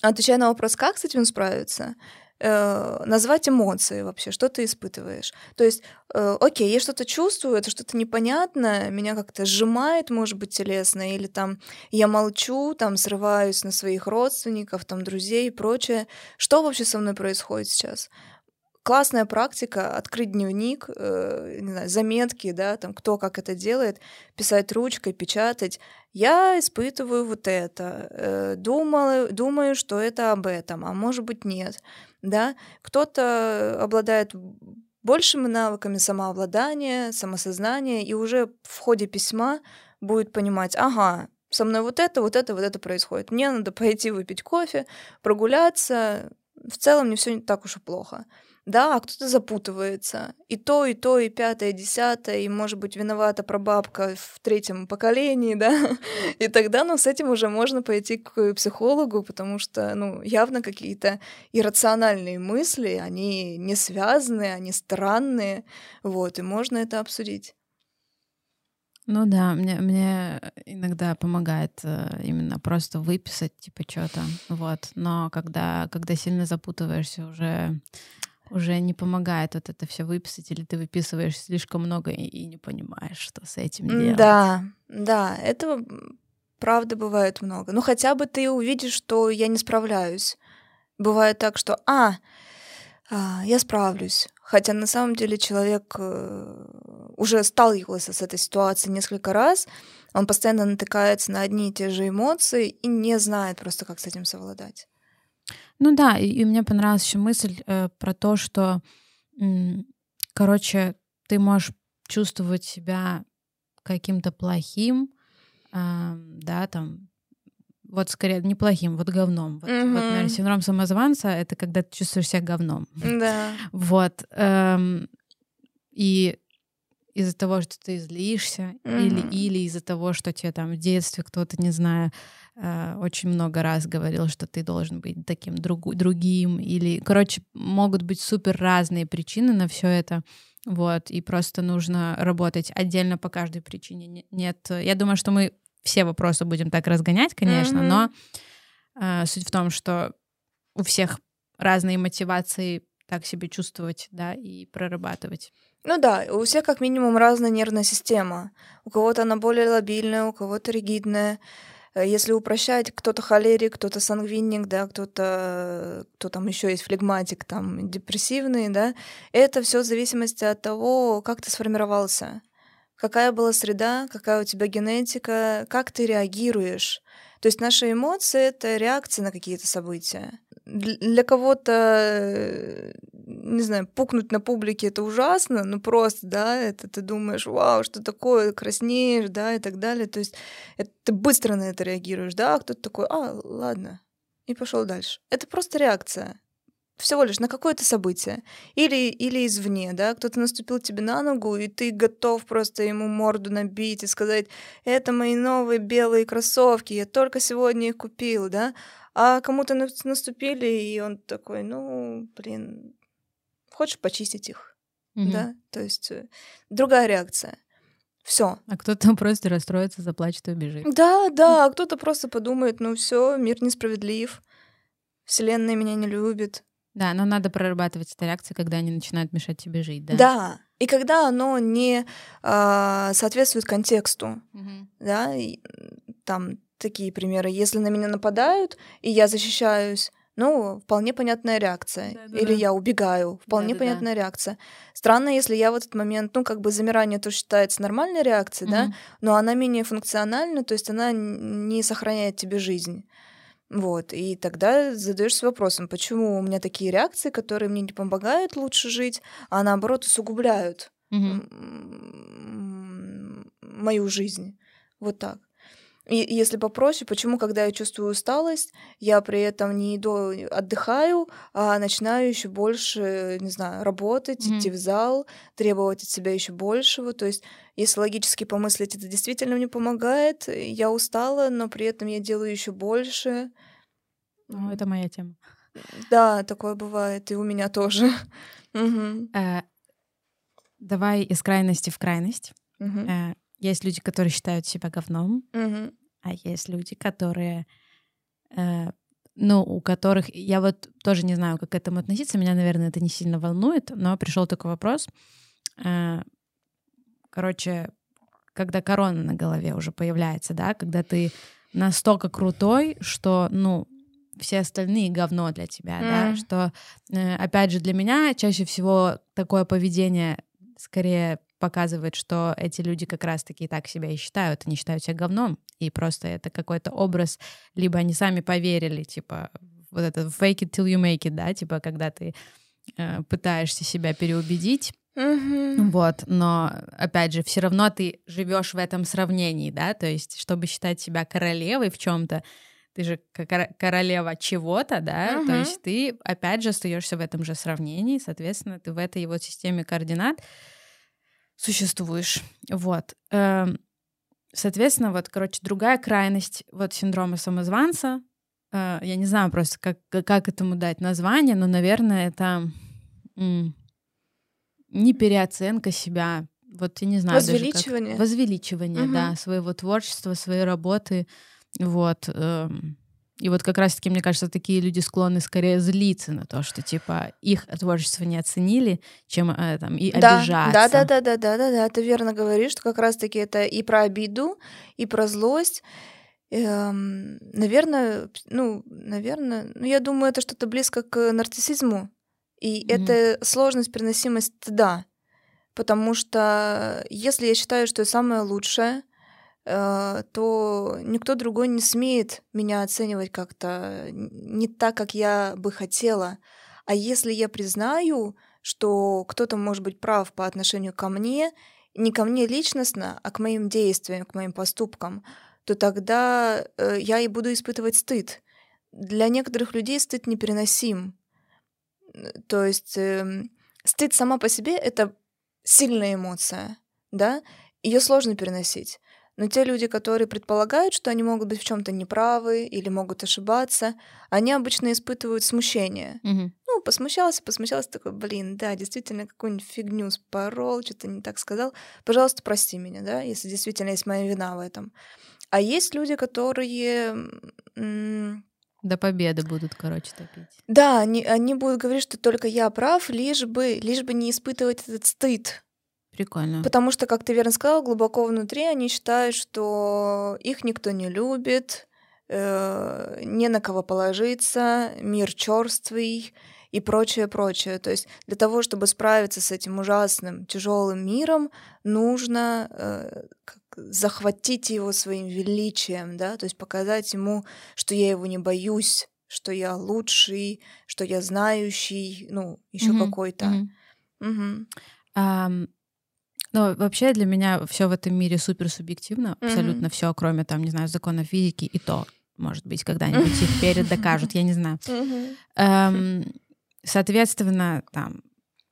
отвечая на вопрос, как с этим справиться, э, назвать эмоции вообще, что ты испытываешь. То есть, э, окей, я что-то чувствую, это что-то непонятное, меня как-то сжимает, может быть, телесно, или там я молчу, там срываюсь на своих родственников, там друзей и прочее. Что вообще со мной происходит сейчас? классная практика открыть дневник, э, не знаю, заметки, да, там кто как это делает, писать ручкой, печатать. Я испытываю вот это, э, думала, думаю, что это об этом, а может быть нет да, кто-то обладает большими навыками самообладания, самосознания, и уже в ходе письма будет понимать, ага, со мной вот это, вот это, вот это происходит. Мне надо пойти выпить кофе, прогуляться. В целом не все не так уж и плохо. Да, а кто-то запутывается. И то, и то, и пятое, и десятое, и, может быть, виновата прабабка в третьем поколении, да. [laughs] И тогда, ну, с этим уже можно пойти к психологу, потому что, ну, явно какие-то иррациональные мысли, они не связаны, они странные, вот, и можно это обсудить.
Ну да, мне, мне иногда помогает э, именно просто выписать, типа, что-то, вот. Но когда, когда сильно запутываешься, уже уже не помогает вот это все выписать, или ты выписываешь слишком много и, и не понимаешь, что с этим делать.
Да, да, этого правда бывает много. Ну хотя бы ты увидишь, что я не справляюсь. Бывает так, что а, а я справлюсь. Хотя на самом деле человек э, уже сталкивался с этой ситуацией несколько раз, он постоянно натыкается на одни и те же эмоции и не знает просто, как с этим совладать.
Ну да, и, и мне понравилась еще мысль э, про то, что, м, короче, ты можешь чувствовать себя каким-то плохим, э, да, там, вот скорее неплохим, вот говном. Вот, mm-hmm. вот, наверное, синдром самозванца — это когда ты чувствуешь себя говном.
Да. [laughs]
Вот. Эм, и из-за того, что ты злишься, mm-hmm. или, или из-за того, что тебе там в детстве кто-то, не знаю, э, очень много раз говорил, что ты должен быть таким друг, другим, или, короче, могут быть супер разные причины на все это. Вот, и просто нужно работать отдельно по каждой причине. Нет, я думаю, что мы все вопросы будем так разгонять, конечно, mm-hmm. но А, суть в том, что у всех разные мотивации так себя чувствовать, да, и прорабатывать.
Ну да, у всех как минимум разная нервная система. У кого-то она более лобильная, у кого-то ригидная. Э, если упрощать, кто-то холерик, кто-то сангвиник, да, кто-то, кто там еще есть флегматик, там депрессивный, да, это все в зависимости от того, как ты сформировался, какая была среда, какая у тебя генетика, как ты реагируешь. То есть наши эмоции — это реакции на какие-то события. Для кого-то, не знаю, пукнуть на публике — это ужасно, ну просто, да, это ты думаешь, вау, что такое, краснеешь, да, и так далее. То есть это, ты быстро на это реагируешь, да, а кто-то такой, а, ладно, и пошел дальше. Это просто реакция всего лишь на какое-то событие. Или, или извне, да, кто-то наступил тебе на ногу, и ты готов просто ему морду набить и сказать, это мои новые белые кроссовки, я только сегодня их купил, да. А кому-то наступили, и он такой, ну, блин, хочешь почистить их, mm-hmm. да, то есть э, другая реакция. Все.
А кто-то [laughs] просто расстроится, заплачет и убежит.
Да, да, а кто-то просто подумает, ну все, мир несправедлив, Вселенная меня не любит,
да, но надо прорабатывать эти реакции, когда они начинают мешать тебе жить, да?
Да, и когда оно не э, соответствует контексту, угу. да, и, там такие примеры. Если на меня нападают, и я защищаюсь, ну, вполне понятная реакция. Да, да, Или да. я убегаю, вполне да, понятная да. реакция. Странно, если я в этот момент, ну, как бы замирание то считается нормальной реакцией, угу. да, но она менее функциональна, то есть она не сохраняет тебе жизнь. Вот, и тогда задаешься вопросом, почему у меня такие реакции, которые мне не помогают лучше жить, а наоборот усугубляют угу. мою жизнь. Вот так. И если попроще, почему, когда я чувствую усталость, я при этом не иду отдыхаю, а начинаю еще больше, не знаю, работать, mm-hmm. идти в зал, требовать от себя еще большего. То есть, если логически помыслить, это действительно мне помогает. Я устала, но при этом я делаю еще больше.
Ну, это моя тема.
Да, такое бывает, и у меня тоже. [laughs]
Э, давай из крайности в крайность. Есть люди, которые считают себя говном,
угу.
а есть люди, которые, э, ну, у которых я вот тоже не знаю, как к этому относиться. Меня, наверное, это не сильно волнует, но пришел такой вопрос. Э, короче, когда корона на голове уже появляется, да, когда ты настолько крутой, что, ну, все остальные говно для тебя, mm. да, что, э, опять же, для меня чаще всего такое поведение скорее показывает, что эти люди как раз-таки так себя и считают, они считают себя говном, и просто это какой-то образ, либо они сами поверили, типа, вот это fake it till you make it, да, типа, когда ты э, пытаешься себя переубедить,
Mm-hmm.
Вот, но опять же, все равно ты живешь в этом сравнении, да, то есть, чтобы считать себя королевой в чем-то, ты же королева чего-то, да, uh-huh. то есть ты опять же остаешься в этом же сравнении, соответственно, ты в этой вот системе координат существуешь. Вот. Эм, соответственно, вот, короче, другая крайность вот синдрома самозванца. Э, я не знаю просто, как, как этому дать название, но, наверное, это не переоценка себя. Вот я не знаю.
Возвеличивание.
Даже как... Возвеличивание, угу. да, своего творчества, своей работы. Вот. Эм, и вот как раз-таки, мне кажется, такие люди склонны скорее злиться на то, что типа их творчество не оценили, чем э, там и да, обижаться.
Да, да, да, да, да, да, да, ты верно говоришь, что как раз-таки это и про обиду, и про злость. Эм, наверное, ну, наверное, ну, я думаю, это что-то близко к нарциссизму. И mm-hmm. это сложность переносимость стыда. Потому что если я считаю, что я самое лучшее, Э, то никто другой не смеет меня оценивать как-то не так, как я бы хотела. А если я признаю, что кто-то может быть прав по отношению ко мне, не ко мне личностно, а к моим действиям, к моим поступкам, то тогда э, я и буду испытывать стыд. Для некоторых людей стыд непереносим. То есть э, стыд сама по себе это сильная эмоция, да, ее сложно переносить. Но те люди, которые предполагают, что они могут быть в чем-то неправы или могут ошибаться, они обычно испытывают смущение.
Угу.
Ну, посмущался, посмущался, такой, блин, да, действительно, какую-нибудь фигню спорол, что-то не так сказал. Пожалуйста, прости меня, да, если действительно есть моя вина в этом. А есть люди, которые
До победы будут, короче, топить.
Да, они, они будут говорить, что только я прав, лишь бы, лишь бы не испытывать этот стыд.
Прикольно.
Потому что, как ты верно сказал, глубоко внутри они считают, что их никто не любит, э, не на кого положиться, мир черствый и прочее, прочее. То есть для того, чтобы справиться с этим ужасным, тяжелым миром, нужно э, захватить его своим величием, да, то есть показать ему, что я его не боюсь, что я лучший, что я знающий, ну, еще mm-hmm. какой-то. Mm-hmm.
Um, ну, вообще для меня все в этом мире супер субъективно, абсолютно mm-hmm. все, кроме там, не знаю, закона физики и то, может быть, когда-нибудь их [laughs] перед докажут, я не знаю. Mm-hmm. Um, соответственно, там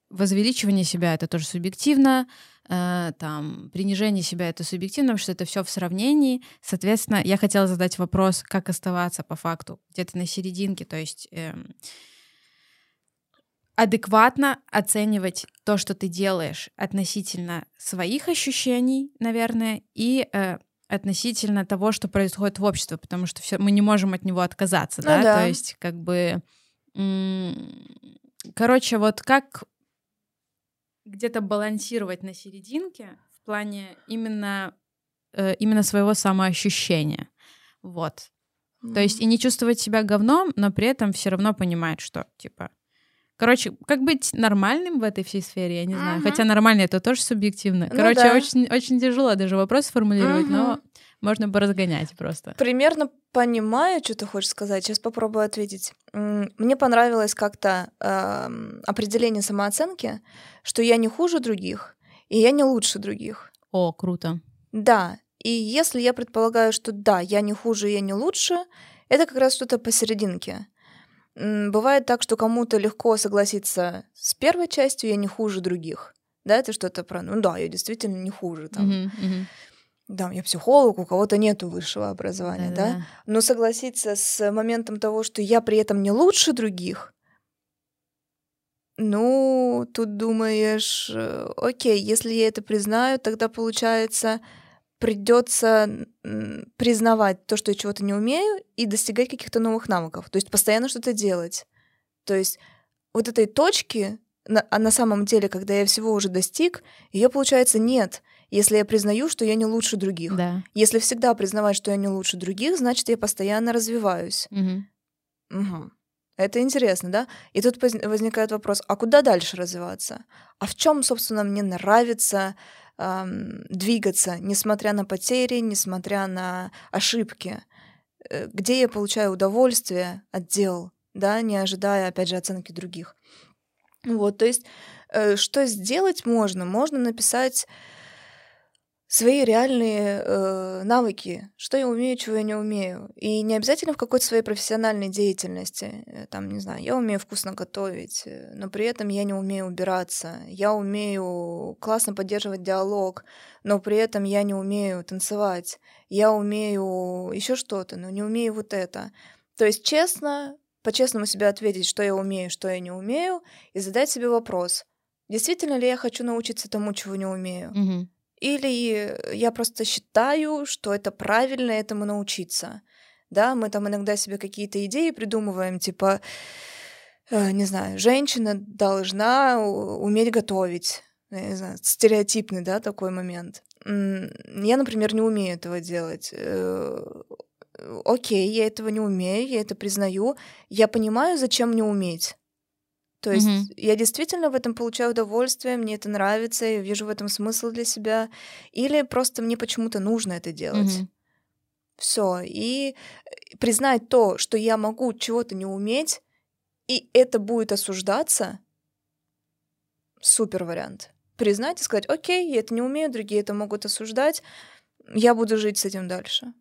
возвеличивание себя это тоже субъективно, э, там принижение себя это субъективно, потому что это все в сравнении. Соответственно, я хотела задать вопрос, как оставаться по факту где-то на серединке, то есть э, адекватно оценивать то, что ты делаешь относительно своих ощущений, наверное, и э, относительно того, что происходит в обществе, потому что все, мы не можем от него отказаться, ну, да? да, то есть как бы, короче, вот как где-то балансировать на серединке в плане именно э, именно своего самоощущения, вот. Mm. То есть и не чувствовать себя говном, но при этом все равно понимать, что типа Короче, как быть нормальным в этой всей сфере, я не знаю. Uh-huh. Хотя нормально это тоже субъективно. Ну, Короче, да. очень, очень тяжело даже вопрос сформулировать, uh-huh. но можно бы разгонять просто.
Примерно понимаю, что ты хочешь сказать. Сейчас попробую ответить. Мне понравилось как-то э, определение самооценки, что я не хуже других, и я не лучше других.
О, круто.
Да. И если я предполагаю, что да, я не хуже, я не лучше, это как раз что-то посерединке. Бывает так, что кому-то легко согласиться с первой частью, я не хуже других. Да, это что-то про, ну да, я действительно не хуже там. Uh-huh, uh-huh. Да, я психолог, у кого-то нету высшего образования, да, да? Но согласиться с моментом того, что я при этом не лучше других, ну, тут думаешь, э, окей, если я это признаю, тогда получается придется признавать то, что я чего-то не умею, и достигать каких-то новых навыков. То есть постоянно что-то делать. То есть вот этой точки, на, а на самом деле, когда я всего уже достиг, ее получается нет. Если я признаю, что я не лучше других.
Да.
Если всегда признавать, что я не лучше других, значит, я постоянно развиваюсь.
Угу.
Угу. Это интересно, да? И тут возникает вопрос, а куда дальше развиваться? А в чем, собственно, мне нравится эм, двигаться, несмотря на потери, несмотря на ошибки, э, где я получаю удовольствие от дел, да, не ожидая, опять же, оценки других. Вот, то есть, э, что сделать можно? Можно написать свои реальные э, навыки, что я умею, чего я не умею. И не обязательно в какой-то своей профессиональной деятельности. Э, там, не знаю, я умею вкусно готовить, э, но при этом я не умею убираться. Я умею классно поддерживать диалог, но при этом я не умею танцевать. Я умею еще что-то, но не умею вот это. То есть честно, по-честному себе ответить, что я умею, что я не умею, и задать себе вопрос. Действительно ли я хочу научиться тому, чего не умею?
Mm-hmm.
Или я просто считаю, что это правильно этому научиться. Да, мы там иногда себе какие-то идеи придумываем, типа, э, не знаю, женщина должна уметь готовить. Не знаю, стереотипный, да, такой момент. Я, например, не умею этого делать. Э, окей, я этого не умею, я это признаю. Я понимаю, зачем мне уметь. То есть mm-hmm. я действительно в этом получаю удовольствие, мне это нравится, я вижу в этом смысл для себя, или просто мне почему-то нужно это делать. Mm-hmm. Все. И признать то, что я могу чего-то не уметь, и это будет осуждаться, супер вариант. Признать и сказать, окей, я это не умею, другие это могут осуждать, я буду жить с этим дальше.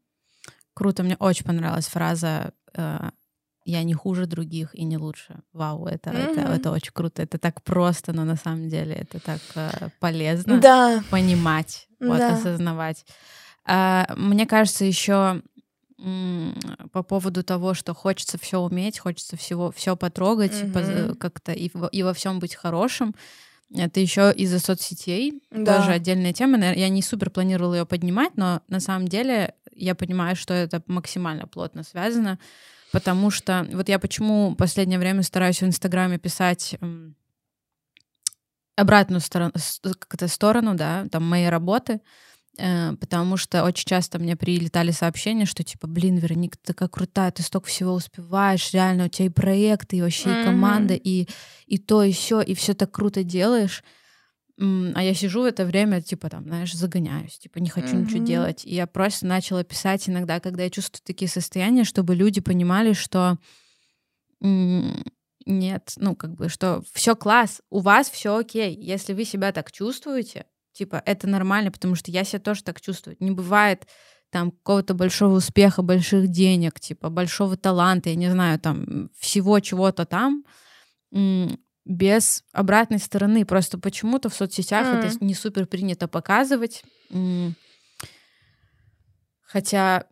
Круто, мне очень понравилась фраза э, я не хуже других и не лучше. Вау, это, mm-hmm. это, это очень круто. Это так просто, но на самом деле это так э, полезно
да.
понимать, вот, да. осознавать. А, мне кажется, еще по поводу того, что хочется все уметь, хочется всего все потрогать, mm-hmm. как-то и, и во всем быть хорошим. Это еще из-за соцсетей, да. тоже отдельная тема. Я не супер планировала ее поднимать, но на самом деле я понимаю, что это максимально плотно связано потому что вот я почему последнее время стараюсь в Инстаграме писать обратную сторону, как-то сторону, да, там моей работы, э, потому что очень часто мне прилетали сообщения, что типа, блин, Вероника, ты такая крутая, ты столько всего успеваешь, реально у тебя и проекты, и вообще mm-hmm. и команда, и, и то, и все, и все так круто делаешь. А я сижу в это время, типа, там, знаешь, загоняюсь, типа, не хочу mm-hmm. ничего делать. И я просто начала писать иногда, когда я чувствую такие состояния, чтобы люди понимали, что нет, ну, как бы, что все класс, у вас все окей. Если вы себя так чувствуете, типа, это нормально, потому что я себя тоже так чувствую. Не бывает там какого-то большого успеха, больших денег, типа, большого таланта, я не знаю, там, всего чего-то там, без обратной стороны. Просто почему-то в соцсетях mm. это не супер принято показывать. Хотя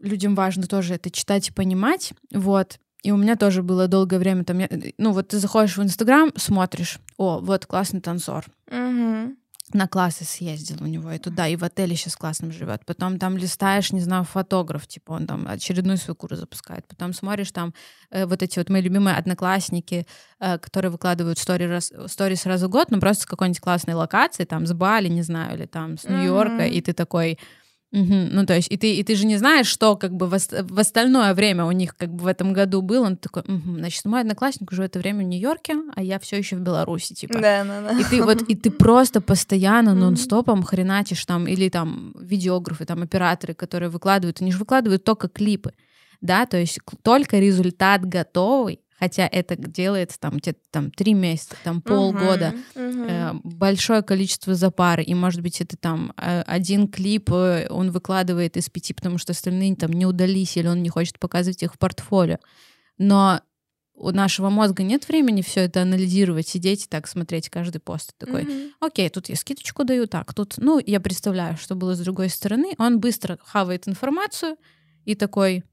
людям важно тоже это читать и понимать. Вот. И у меня тоже было долгое время там, ну вот ты заходишь в Инстаграм, смотришь, о, вот классный танцор.
Угу.
На классы съездил у него и туда, и в отеле сейчас классным живет. Потом там листаешь, не знаю, фотограф, типа он там очередную свою куру запускает. Потом смотришь там э, вот эти вот мои любимые одноклассники, э, которые выкладывают сторис раз в год, ну просто с какой-нибудь классной локации, там с Бали, не знаю, или там с Нью-Йорка, mm-hmm. и ты такой Угу. Ну, то есть, и ты, и ты же не знаешь, что как бы в, в остальное время у них как бы в этом году было. Он такой, угу, значит, мой одноклассник уже в это время в Нью-Йорке, а я все еще в Беларуси, типа.
Да, да, да.
И ты вот, и ты просто постоянно нон-стопом хреначишь там, или там видеографы, там операторы, которые выкладывают, они же выкладывают только клипы, да, то есть только результат готовый, хотя это делается там где-то там три месяца, там полгода, uh-huh, uh-huh. Большое количество запары, и может быть это там э, один клип э, он выкладывает из пяти, потому что остальные там не удались или он не хочет показывать их в портфолио, но у нашего мозга нет времени все это анализировать, сидеть и так смотреть каждый пост. Такой, mm-hmm. окей, тут я скидочку даю, так, тут, ну, я представляю, что было с другой стороны. Он быстро хавает информацию и такой,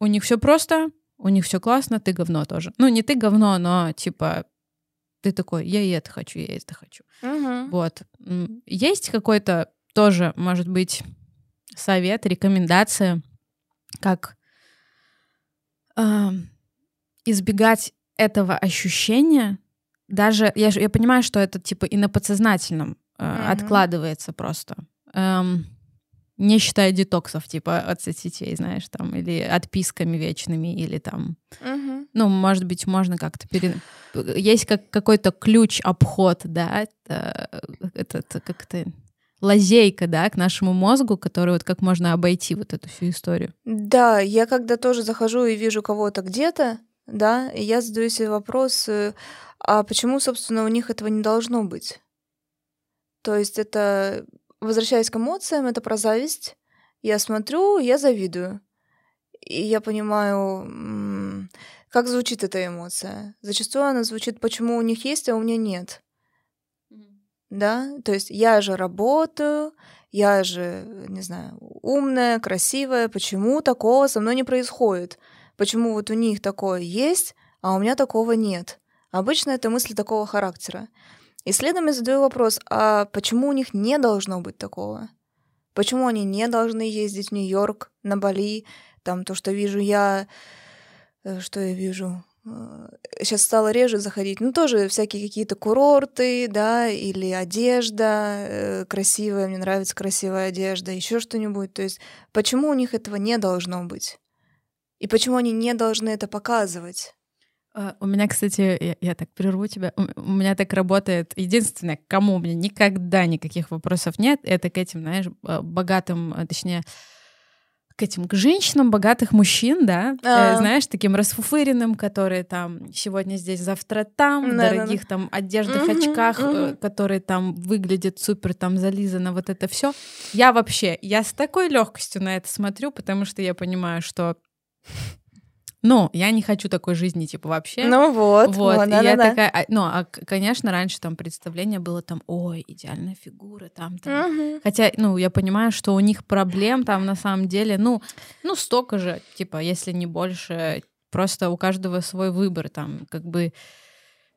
у них все просто, у них все классно, ты говно тоже. Ну, не ты говно, но типа ты такой, я и это хочу, я и это хочу.
Угу.
Вот. Есть какой-то тоже, может быть, совет, рекомендация, как э, избегать этого ощущения, даже я, я понимаю, что это типа и на подсознательном э, угу. откладывается просто. Эм, не считая детоксов, типа от соцсетей, знаешь, там, или отписками вечными, или там,
угу.
ну, может быть, можно как-то пере... Есть как какой-то ключ-обход, да, это, это, как-то лазейка, да, к нашему мозгу, который вот как можно обойти вот эту всю историю.
Да, я когда тоже захожу и вижу кого-то где-то, да, и я задаю себе вопрос, э, а почему, собственно, у них этого не должно быть? То есть это возвращаясь к эмоциям, это про зависть. Я смотрю, я завидую. И я понимаю, как звучит эта эмоция. Зачастую она звучит, почему у них есть, а у меня нет. Да, то есть я же работаю, я же, не знаю, умная, красивая, почему такого со мной не происходит? Почему вот у них такое есть, а у меня такого нет? Обычно это мысли такого характера. И следом я задаю вопрос, а почему у них не должно быть такого? Почему они не должны ездить в Нью-Йорк, на Бали? Там то, что вижу я... Э, что я вижу? Сейчас э, стало реже заходить. Ну, тоже всякие какие-то курорты, да, или одежда э, красивая, мне нравится красивая одежда, еще что-нибудь. То есть почему у них этого не должно быть? И почему они не должны это показывать?
А, у меня, кстати, я, я так прерву тебя. У, у меня так работает. Единственное, к кому у меня никогда никаких вопросов нет, это к этим, знаешь, богатым, а, точнее, к этим к женщинам богатых мужчин, да, а. э, знаешь, таким расфуфыренным, которые там сегодня здесь, завтра там, да, дорогих да, там одеждах, угу, очках, угу. Э, которые там выглядят супер там зализано, вот это все. Я вообще, я с такой легкостью на это смотрю, потому что я понимаю, что ну, я не хочу такой жизни, типа, вообще.
Ну вот, вот. вот
и да, я да, такая, да. ну, а, конечно, раньше там представление было там, ой, идеальная фигура, там, там.
Угу.
Хотя, ну, я понимаю, что у них проблем там на самом деле, ну, ну, столько же, типа, если не больше, просто у каждого свой выбор, там, как бы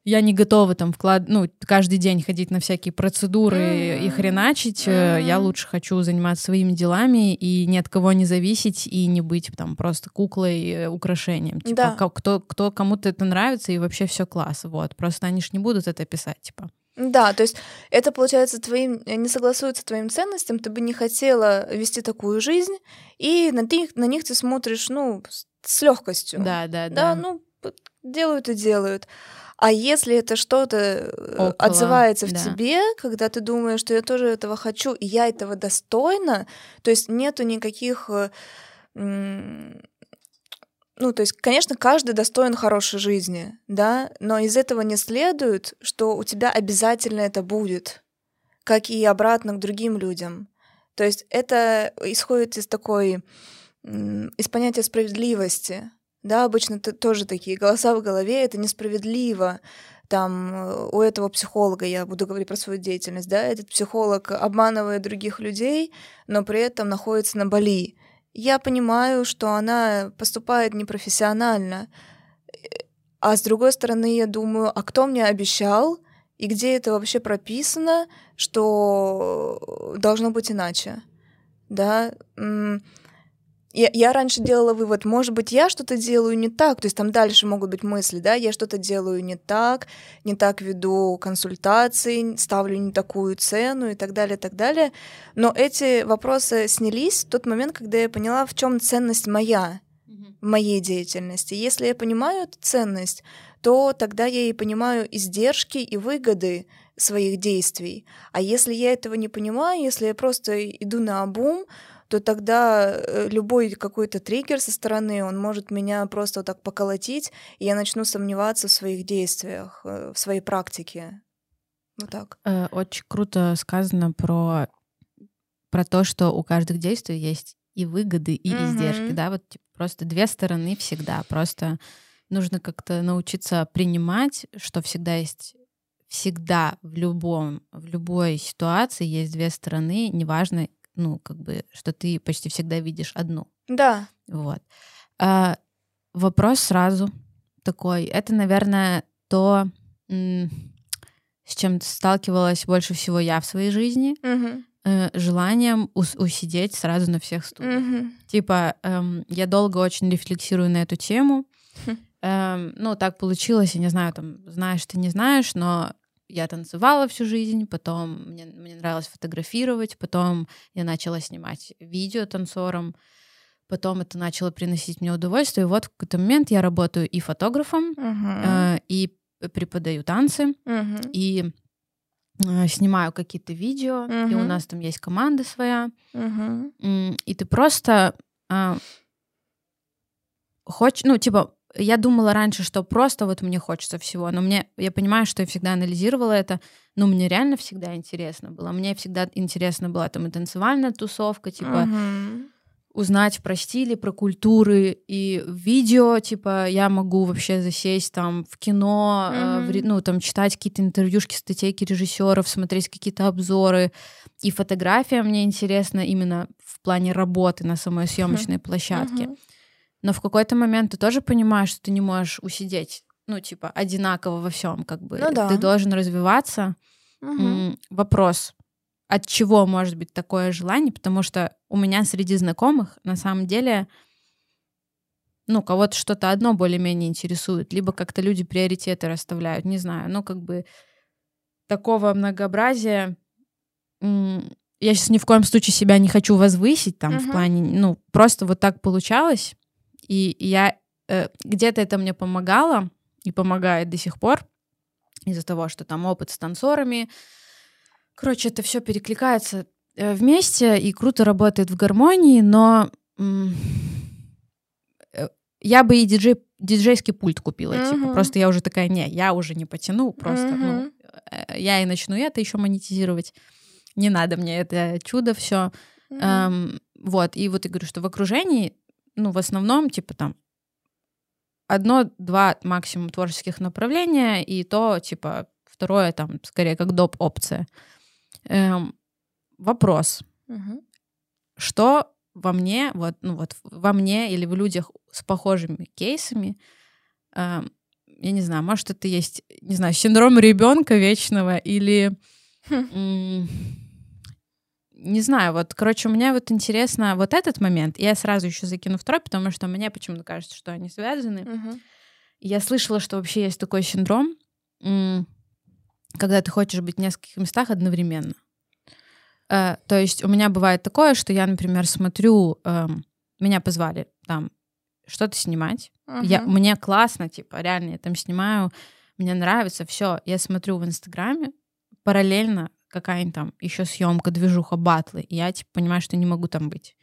я не готова там вклад, ну, каждый день ходить на всякие процедуры mm-hmm. и хреначить. Mm-hmm. Я лучше хочу заниматься своими делами и ни от кого не зависеть и не быть там просто куклой, э, украшением. Типа, да. кто, кто кому-то это нравится и вообще все класс. Вот. Просто они ж не будут это писать, типа.
Да, то есть это, получается, твоим, не согласуется твоим ценностям, ты бы не хотела вести такую жизнь, и на них, на них ты смотришь, ну, с легкостью.
Да, да,
да. Да, ну, делают и делают. А если это что-то э, Около, отзывается в да. тебе, когда ты думаешь, что я тоже этого хочу, и я этого достойна, то есть нету никаких... Э, ну, то есть, конечно, каждый достоин хорошей жизни, да, но из этого не следует, что у тебя обязательно это будет, как и обратно к другим людям. То есть это исходит из такой, из понятия справедливости. Да, обычно тоже такие голоса в голове, это несправедливо. Там э, у этого психолога, я буду говорить про свою деятельность, да, этот психолог обманывает других людей, но при этом находится на Бали. Я понимаю, что она поступает непрофессионально. А с другой стороны, я думаю, а кто мне обещал, и где это вообще прописано, что должно быть иначе? Да, я, я раньше делала вывод, может быть, я что-то делаю не так, то есть там дальше могут быть мысли, да, я что-то делаю не так, не так веду консультации, ставлю не такую цену и так далее, и так далее. Но эти вопросы снялись в тот момент, когда я поняла, в чем ценность моя в моей деятельности. Если я понимаю эту ценность, то тогда я и понимаю издержки и выгоды своих действий. А если я этого не понимаю, если я просто иду на обум, то тогда э, любой какой-то триггер со стороны, он может меня просто вот так поколотить, и я начну сомневаться в своих действиях, э, в своей практике. Вот так.
Э, очень круто сказано про, про то, что у каждых действий есть и выгоды, и mm-hmm. издержки, да, вот типа, просто две стороны всегда, просто нужно как-то научиться принимать, что всегда есть всегда в любом в любой ситуации есть две стороны, неважно ну, как бы, что ты почти всегда видишь одну.
Да.
Вот. А, вопрос сразу такой. Это, наверное, то, с чем сталкивалась больше всего я в своей жизни.
Угу.
желанием ус- усидеть сразу на всех стульях.
Угу.
Типа, эм, я долго очень рефлексирую на эту тему.
Хм.
Эм, ну, так получилось, я не знаю, там, знаешь ты, не знаешь, но я танцевала всю жизнь, потом мне, мне нравилось фотографировать, потом я начала снимать видео танцором, потом это начало приносить мне удовольствие. И вот в какой-то момент я работаю и фотографом,
uh-huh.
э, и преподаю танцы,
uh-huh.
и э, снимаю какие-то видео, uh-huh. и у нас там есть команда своя.
Uh-huh.
И ты просто э, хочешь, ну, типа, я думала раньше, что просто вот мне хочется всего, но мне, я понимаю, что я всегда анализировала это, но мне реально всегда интересно было. Мне всегда интересно была там и танцевальная тусовка, типа
uh-huh.
узнать про стили, про культуры и видео, типа я могу вообще засесть там в кино, uh-huh. э, в, ну там читать какие-то интервьюшки, статейки режиссеров, смотреть какие-то обзоры. И фотография мне интересна именно в плане работы на самой съемочной uh-huh. площадке. Uh-huh. Но в какой-то момент ты тоже понимаешь, что ты не можешь усидеть, ну, типа, одинаково во всем, как бы.
Ну, да.
Ты должен развиваться.
Угу.
Вопрос, от чего может быть такое желание? Потому что у меня среди знакомых на самом деле ну, кого-то что-то одно более-менее интересует, либо как-то люди приоритеты расставляют, не знаю, ну, как бы такого многообразия я сейчас ни в коем случае себя не хочу возвысить там uh-huh. в плане, ну, просто вот так получалось. И я э, где-то это мне помогало и помогает до сих пор из-за того, что там опыт с танцорами. Короче, это все перекликается э, вместе и круто работает в гармонии, но э, я бы и диджей, диджейский пульт купила, uh-huh. типа, просто я уже такая, не, я уже не потяну, просто, uh-huh. ну, э, я и начну это еще монетизировать. Не надо мне это чудо все. Uh-huh. Эм, вот, и вот я говорю, что в окружении ну, в основном, типа там одно-два максимум творческих направления, и то, типа, второе там скорее как доп. опция. Эм, вопрос.
Угу.
Что во мне, вот, ну вот во мне или в людях с похожими кейсами эм, я не знаю, может, это есть, не знаю, синдром ребенка вечного или...
Хм.
Не знаю, вот, короче, у меня вот интересно вот этот момент. Я сразу еще закину второй, потому что мне почему-то кажется, что они связаны.
Мгм.
Я слышала, что вообще есть такой синдром, когда ты хочешь быть в нескольких местах одновременно. Э, то есть у меня бывает такое, что я, например, смотрю, эм, меня позвали там что-то снимать. Я,
Мгм.
мне классно, типа, реально, я там снимаю, мне нравится, все. Я смотрю в Инстаграме, параллельно какая-нибудь там еще съемка, движуха, батлы. И я, типа, понимаю, что не могу там быть.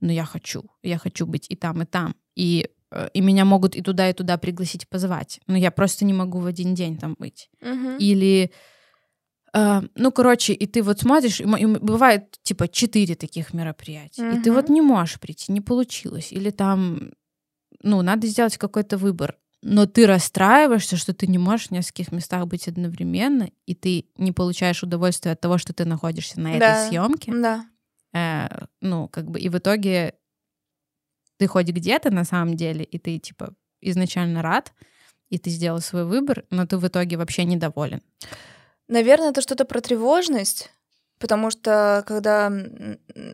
Но я хочу, я хочу быть и там, и там. И, э, и меня могут и туда, и туда пригласить, позвать. Но я просто не могу в один день там быть.
Мгм.
Или, э, ну, короче, и ты вот смотришь, и и бывает, типа, четыре таких мероприятия, и ты вот не можешь прийти, не получилось. Или там, ну, надо сделать какой-то выбор. Но ты расстраиваешься, что ты не можешь в нескольких местах быть одновременно, и ты не получаешь удовольствия от того, что ты находишься на
Да.
этой съемке.
Да.
Э, ну, как бы, и в итоге ты хоть где-то на самом деле, и ты, типа, изначально рад, и ты сделал свой выбор, но ты в итоге вообще недоволен.
Наверное, это что-то про тревожность, потому что когда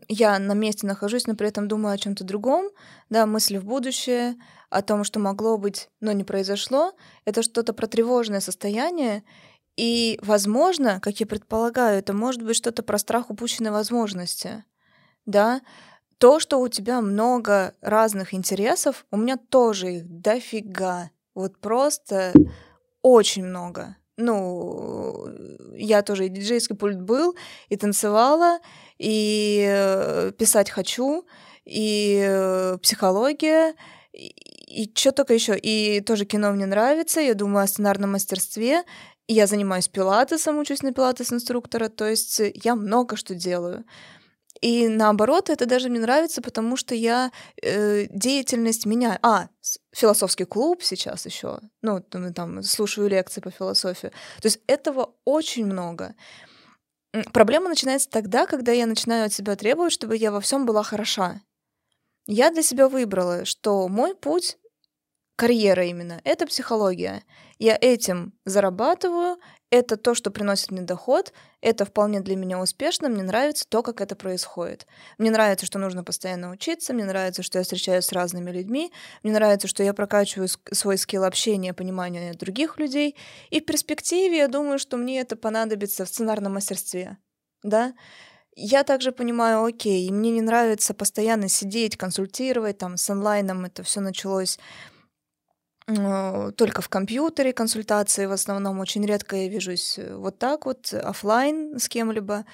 я на месте нахожусь, но при этом думаю о чем-то другом, да, мысли в будущее, о том, что могло быть, но не произошло, это что-то про тревожное состояние, и, возможно, как я предполагаю, это может быть что-то про страх упущенной возможности, да, то, что у тебя много разных интересов, у меня тоже их дофига, вот просто очень много. Ну, я тоже и диджейский пульт был, и танцевала, и э, писать хочу, и э, психология, и, и что только еще. И тоже кино мне нравится, я думаю о сценарном мастерстве, я занимаюсь пилатесом, учусь на пилатес-инструктора, то есть я много что делаю. И наоборот, это даже мне нравится, потому что я э, деятельность меняю. А, философский клуб сейчас еще. Ну, там, слушаю лекции по философии. То есть этого очень много. Проблема начинается тогда, когда я начинаю от себя требовать, чтобы я во всем была хороша. Я для себя выбрала, что мой путь карьера именно это психология. Я этим зарабатываю, это то, что приносит мне доход, это вполне для меня успешно, мне нравится то, как это происходит. Мне нравится, что нужно постоянно учиться, мне нравится, что я встречаюсь с разными людьми, мне нравится, что я прокачиваю свой скилл общения, понимания других людей, и в перспективе я думаю, что мне это понадобится в сценарном мастерстве, да. Я также понимаю, окей, мне не нравится постоянно сидеть, консультировать, там, с онлайном это все началось только в компьютере консультации в основном. Очень редко я вижусь э, вот так вот, оффлайн с кем-либо.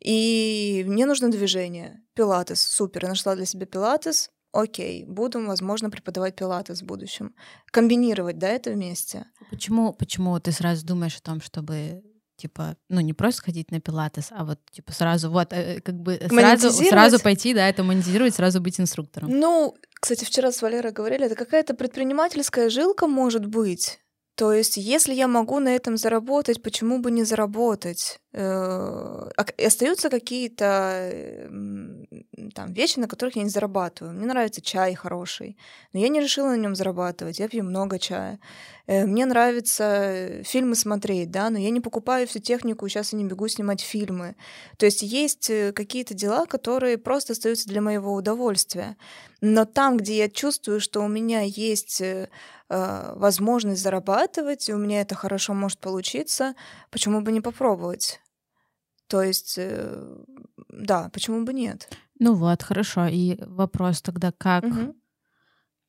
И мне нужно движение. Пилатес, супер. Я нашла для себя пилатес. Окей, буду, возможно, преподавать пилатес в будущем. Комбинировать, да, это вместе.
Почему, почему ты сразу думаешь о том, чтобы типа, ну, не просто ходить на пилатес, а вот, типа, сразу, вот, э, как бы, сразу, сразу пойти, да, это монетизировать, сразу быть инструктором.
Ну, кстати, вчера с Валерой говорили, это какая-то предпринимательская жилка может быть. То есть, если я могу на этом заработать, почему бы не заработать? Э, а Остаются какие-то там вещи, на которых я не зарабатываю. Мне нравится чай хороший, но я не решила на нем зарабатывать. Я пью много чая. Э, Мне нравится э, фильмы смотреть, да, но я не покупаю всю технику, сейчас я не бегу снимать фильмы. То есть есть какие-то дела, которые просто остаются для моего удовольствия. Но там, где я чувствую, что у меня есть э, э, возможность зарабатывать, и у меня это хорошо может получиться, почему бы не попробовать? То есть, э, да, почему бы нет?
Ну вот, хорошо. И вопрос тогда, как
Мгм.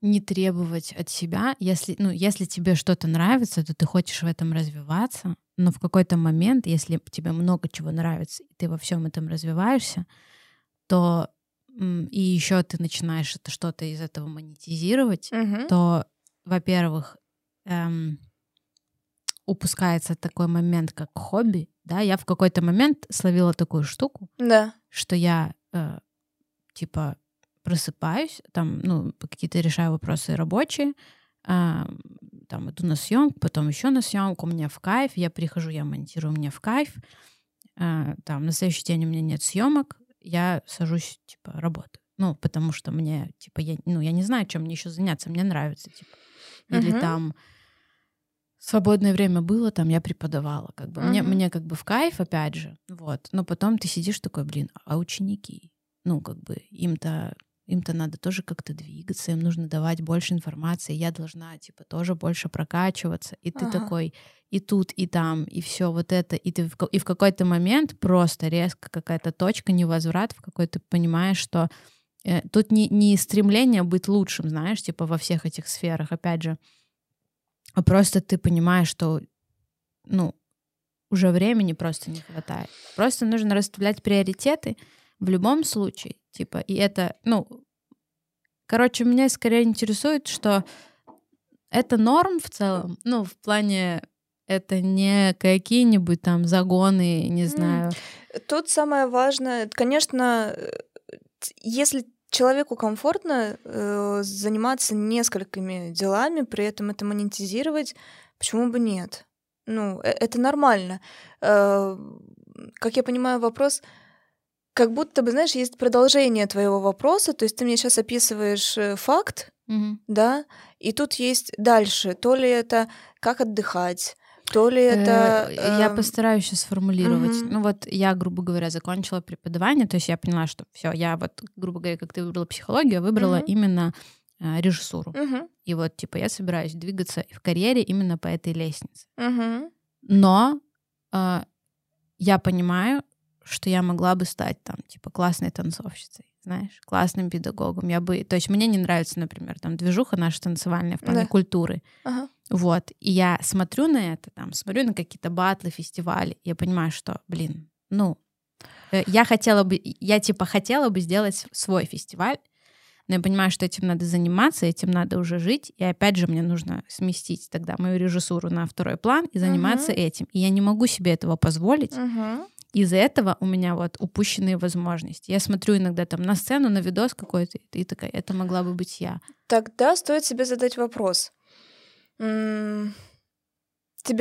не требовать от себя, если, ну, если тебе что-то нравится, то ты хочешь в этом развиваться, но в какой-то момент, если тебе много чего нравится, и ты во всем этом развиваешься, то и еще ты начинаешь это что-то из этого монетизировать,
Мгм.
то, во-первых, эм, упускается такой момент, как хобби. Да, я в какой-то момент словила такую штуку,
Да.
что я э, типа просыпаюсь, там, ну, какие-то решаю вопросы рабочие, а, там иду на съемку, потом еще на съемку, у меня в кайф, я прихожу, я монтирую, мне в кайф, а, там на следующий день у меня нет съемок, я сажусь, типа, работаю. Ну, потому что мне, типа, я, ну, я не знаю, чем мне еще заняться, мне нравится, типа. Или
Мгм.
там, свободное время было, там я преподавала, как бы.
Мгм.
Мне, мне как бы в кайф, опять же, вот. Но потом ты сидишь такой, блин, а ученики? Ну, как бы им-то им-то надо тоже как-то двигаться, им нужно давать больше информации, я должна, типа, тоже больше прокачиваться. И ты
Ага.
такой, и тут, и там, и все вот это. И ты в, и в какой-то момент просто резко какая-то точка, невозврат, в какой ты понимаешь, что э, тут не, не стремление быть лучшим, знаешь, типа во всех этих сферах, опять же, а просто ты понимаешь, что, ну, уже времени просто не хватает. Просто нужно расставлять приоритеты в любом случае, типа, и это, ну, короче, меня скорее интересует, что это норм в целом, ну, в плане это не какие-нибудь там загоны, не знаю.
Тут самое важное, конечно, э, если человеку комфортно э, заниматься несколькими делами, при этом это монетизировать, почему бы нет? Ну, э- это нормально. Э, Как я понимаю, вопрос как будто бы, знаешь, есть продолжение твоего вопроса, то есть ты мне сейчас описываешь э, факт,
Мгм.
да, и тут есть дальше, то ли это как отдыхать, то ли это...
Э, Я
эм,
постараюсь сейчас сформулировать. Ну вот я, грубо говоря, закончила преподавание, то есть я поняла, что все, я вот, грубо говоря, как ты выбрала психологию, выбрала именно э, режиссуру. И вот, типа, я собираюсь двигаться в карьере именно по этой лестнице. Но э, я понимаю, что я могла бы стать там, типа, классной танцовщицей, знаешь, классным педагогом. Я бы... То есть мне не нравится, например, там, движуха наша танцевальная в плане
Да.
культуры.
ага.
Вот. И я смотрю на это, там, смотрю на какие-то батлы, фестивали, я понимаю, что, блин, ну, э, я хотела бы, я типа хотела бы сделать свой фестиваль, но я понимаю, что этим надо заниматься, этим надо уже жить, и опять же мне нужно сместить тогда мою режиссуру на второй план и заниматься
Мгм.
этим. И я не могу себе этого позволить.
Мгм.
Из-за этого у меня вот упущенные возможности. Я смотрю иногда там на сцену, на видос какой-то, и такая, это могла бы быть я.
Тогда стоит себе задать вопрос. Тебе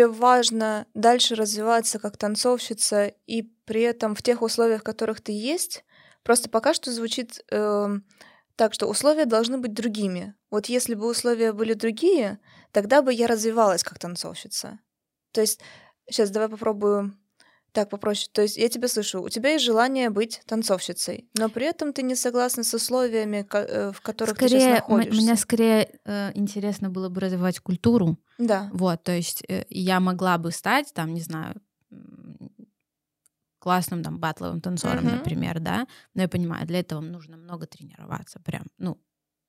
важно дальше развиваться как танцовщица и при этом в тех условиях, в которых ты есть? Просто пока что звучит эм, так, что условия должны быть другими. Вот если бы условия были другие, тогда бы я развивалась как танцовщица. То есть, сейчас давай попробую так попроще. То есть я тебя слышу, у тебя есть желание быть танцовщицей, но при этом ты не согласна с условиями, э, в которых ты
Скорее,
сейчас
м-
находишься.
мне скорее э, интересно было бы развивать культуру.
Да.
Вот, то есть э, я могла бы стать, там, не знаю, классным там батловым танцором,
Мгм.
например, да. Но я понимаю, для этого нужно много тренироваться, прям, ну.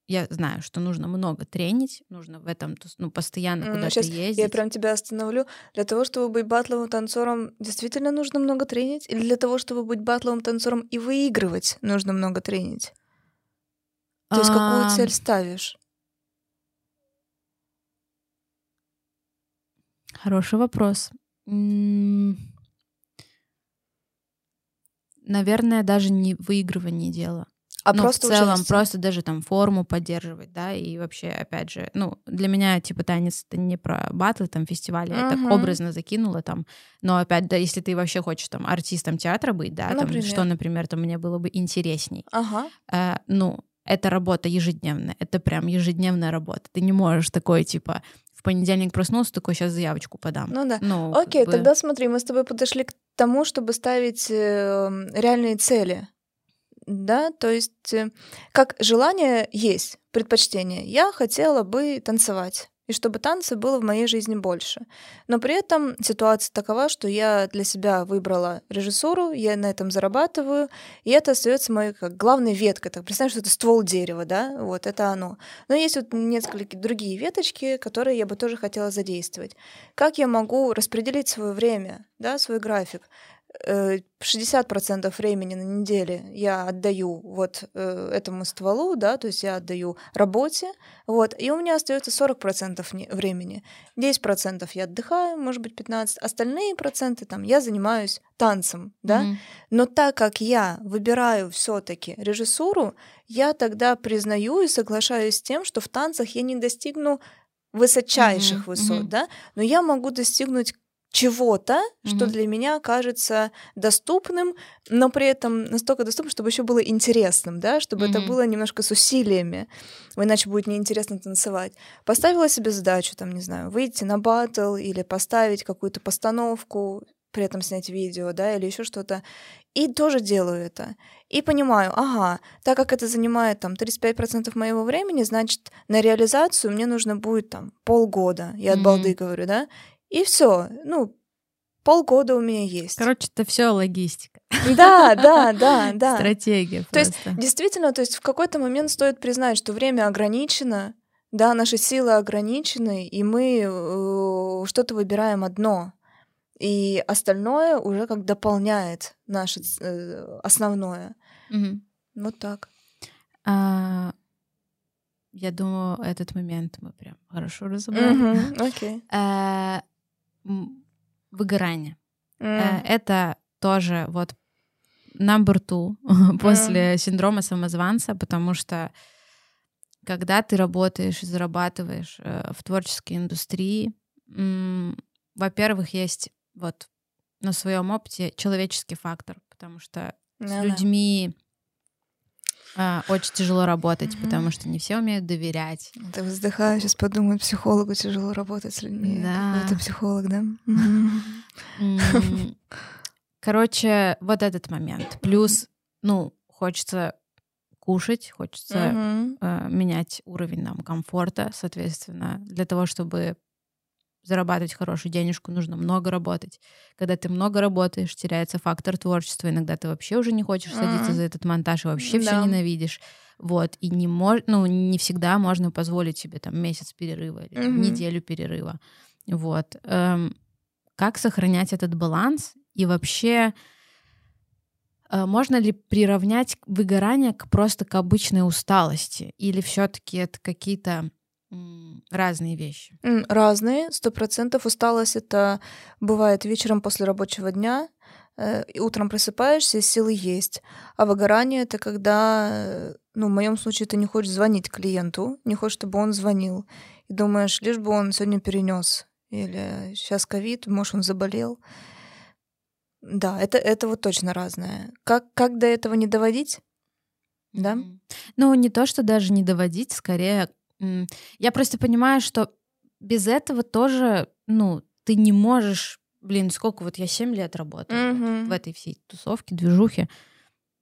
Я знаю, что нужно много тренить, нужно в этом, ну, постоянно
М,
куда-то ездить.
Я прям тебя остановлю. Для того, чтобы быть батловым танцором, действительно нужно много тренить? Или для того, чтобы быть батловым танцором и выигрывать, нужно много тренить? То есть какую цель ставишь?
Хороший вопрос. Наверное, даже не выигрывание дела.
А
ну,
просто
в целом,
участие?
просто даже там форму поддерживать, да, и вообще, опять же, ну, для меня, типа, танец — это не про батлы, там, фестивали, я так образно закинула там, но опять, да, если ты вообще хочешь там артистом театра быть, да, там,
Например.
что, например, то мне было бы интересней,
Ага.
э, ну, это работа ежедневная, это прям ежедневная работа, ты не можешь такой, типа, в понедельник проснулся, такой, сейчас заявочку подам.
Ну да.
Ну, как
Окей,
бы-
тогда смотри, мы с тобой подошли к тому, чтобы ставить э, реальные цели. Да, то есть э, как желание есть, предпочтение. Я хотела бы танцевать, и чтобы танцы было в моей жизни больше. Но при этом ситуация такова, что я для себя выбрала режиссуру, я на этом зарабатываю, и это остается моей как главной веткой. Так представь, что это ствол дерева, да, вот это оно. Но есть вот несколько другие веточки, которые я бы тоже хотела задействовать. Как я могу распределить свое время, да, свой график? Э, 60% времени на неделе я отдаю вот э, этому стволу, да, то есть я отдаю работе, вот, и у меня остается 40% не- времени. 10% я отдыхаю, может быть, 15%, остальные проценты там я занимаюсь танцем, да,
Мгм.
но так как я выбираю все-таки режиссуру, я тогда признаю и соглашаюсь с тем, что в танцах я не достигну высочайших
Мгм,
высот,
мгм.
да, но я могу достигнуть чего-то, mm-hmm. что для меня кажется доступным, но при этом настолько доступным, чтобы еще было интересным, да, чтобы mm-hmm. это было немножко с усилиями, иначе будет неинтересно танцевать. Поставила себе задачу, там, не знаю, выйти на батл или поставить какую-то постановку, при этом снять видео, да, или еще что-то. И тоже делаю это. И понимаю, ага, так как это занимает там 35% моего времени, значит, на реализацию мне нужно будет там полгода. Я от mm-hmm. балды говорю, да? И все. Ну, полгода у меня есть.
Короче, это все логистика.
Да, да, [laughs] да, да.
Стратегия.
То есть, действительно, то есть в какой-то момент стоит признать, что время ограничено, да, наши силы ограничены, и мы э, что-то выбираем одно. И остальное уже как дополняет наше э, основное.
Угу.
Вот так.
А, я думаю, этот момент мы прям хорошо разобрали.
Окей. Okay.
А, выгорание. Mm. Это тоже вот number two [laughs] после mm. синдрома самозванца, потому что когда ты работаешь и зарабатываешь э, в творческой индустрии, во-первых, есть вот на своем опыте человеческий фактор, потому что ну, с людьми а, очень тяжело работать, mm-hmm. потому что не все умеют доверять.
Ты вздыхаю, сейчас подумаю, психологу тяжело работать с людьми.
Да.
Это психолог, да?
Короче, вот этот момент. Плюс, ну, хочется кушать, хочется э, менять уровень нам комфорта, соответственно, для того, чтобы зарабатывать хорошую денежку, нужно много работать. Когда ты много работаешь, теряется фактор творчества. Иногда ты вообще уже не хочешь садиться mm-hmm. за этот монтаж и вообще да. все ненавидишь. Вот. И не мож... ну, не всегда можно позволить себе там месяц перерыва или mm-hmm. неделю перерыва. Вот. Эм, как сохранять этот баланс? И вообще, э, можно ли приравнять выгорание к просто к обычной усталости? Или все-таки это какие-то разные вещи.
Разные, сто процентов. Усталость это бывает вечером после рабочего дня, э, и утром просыпаешься, силы есть. А выгорание это когда, э, ну, в моем случае, ты не хочешь звонить клиенту, не хочешь, чтобы он звонил. И думаешь, лишь бы он сегодня перенес. Или сейчас ковид, может, он заболел. Да, это, это вот точно разное. Как, как до этого не доводить? Да?
Ну, не то, что даже не доводить, скорее я просто понимаю, что без этого тоже, ну, ты не можешь, блин, сколько вот я 7 лет работаю mm-hmm. в этой всей тусовке, движухе.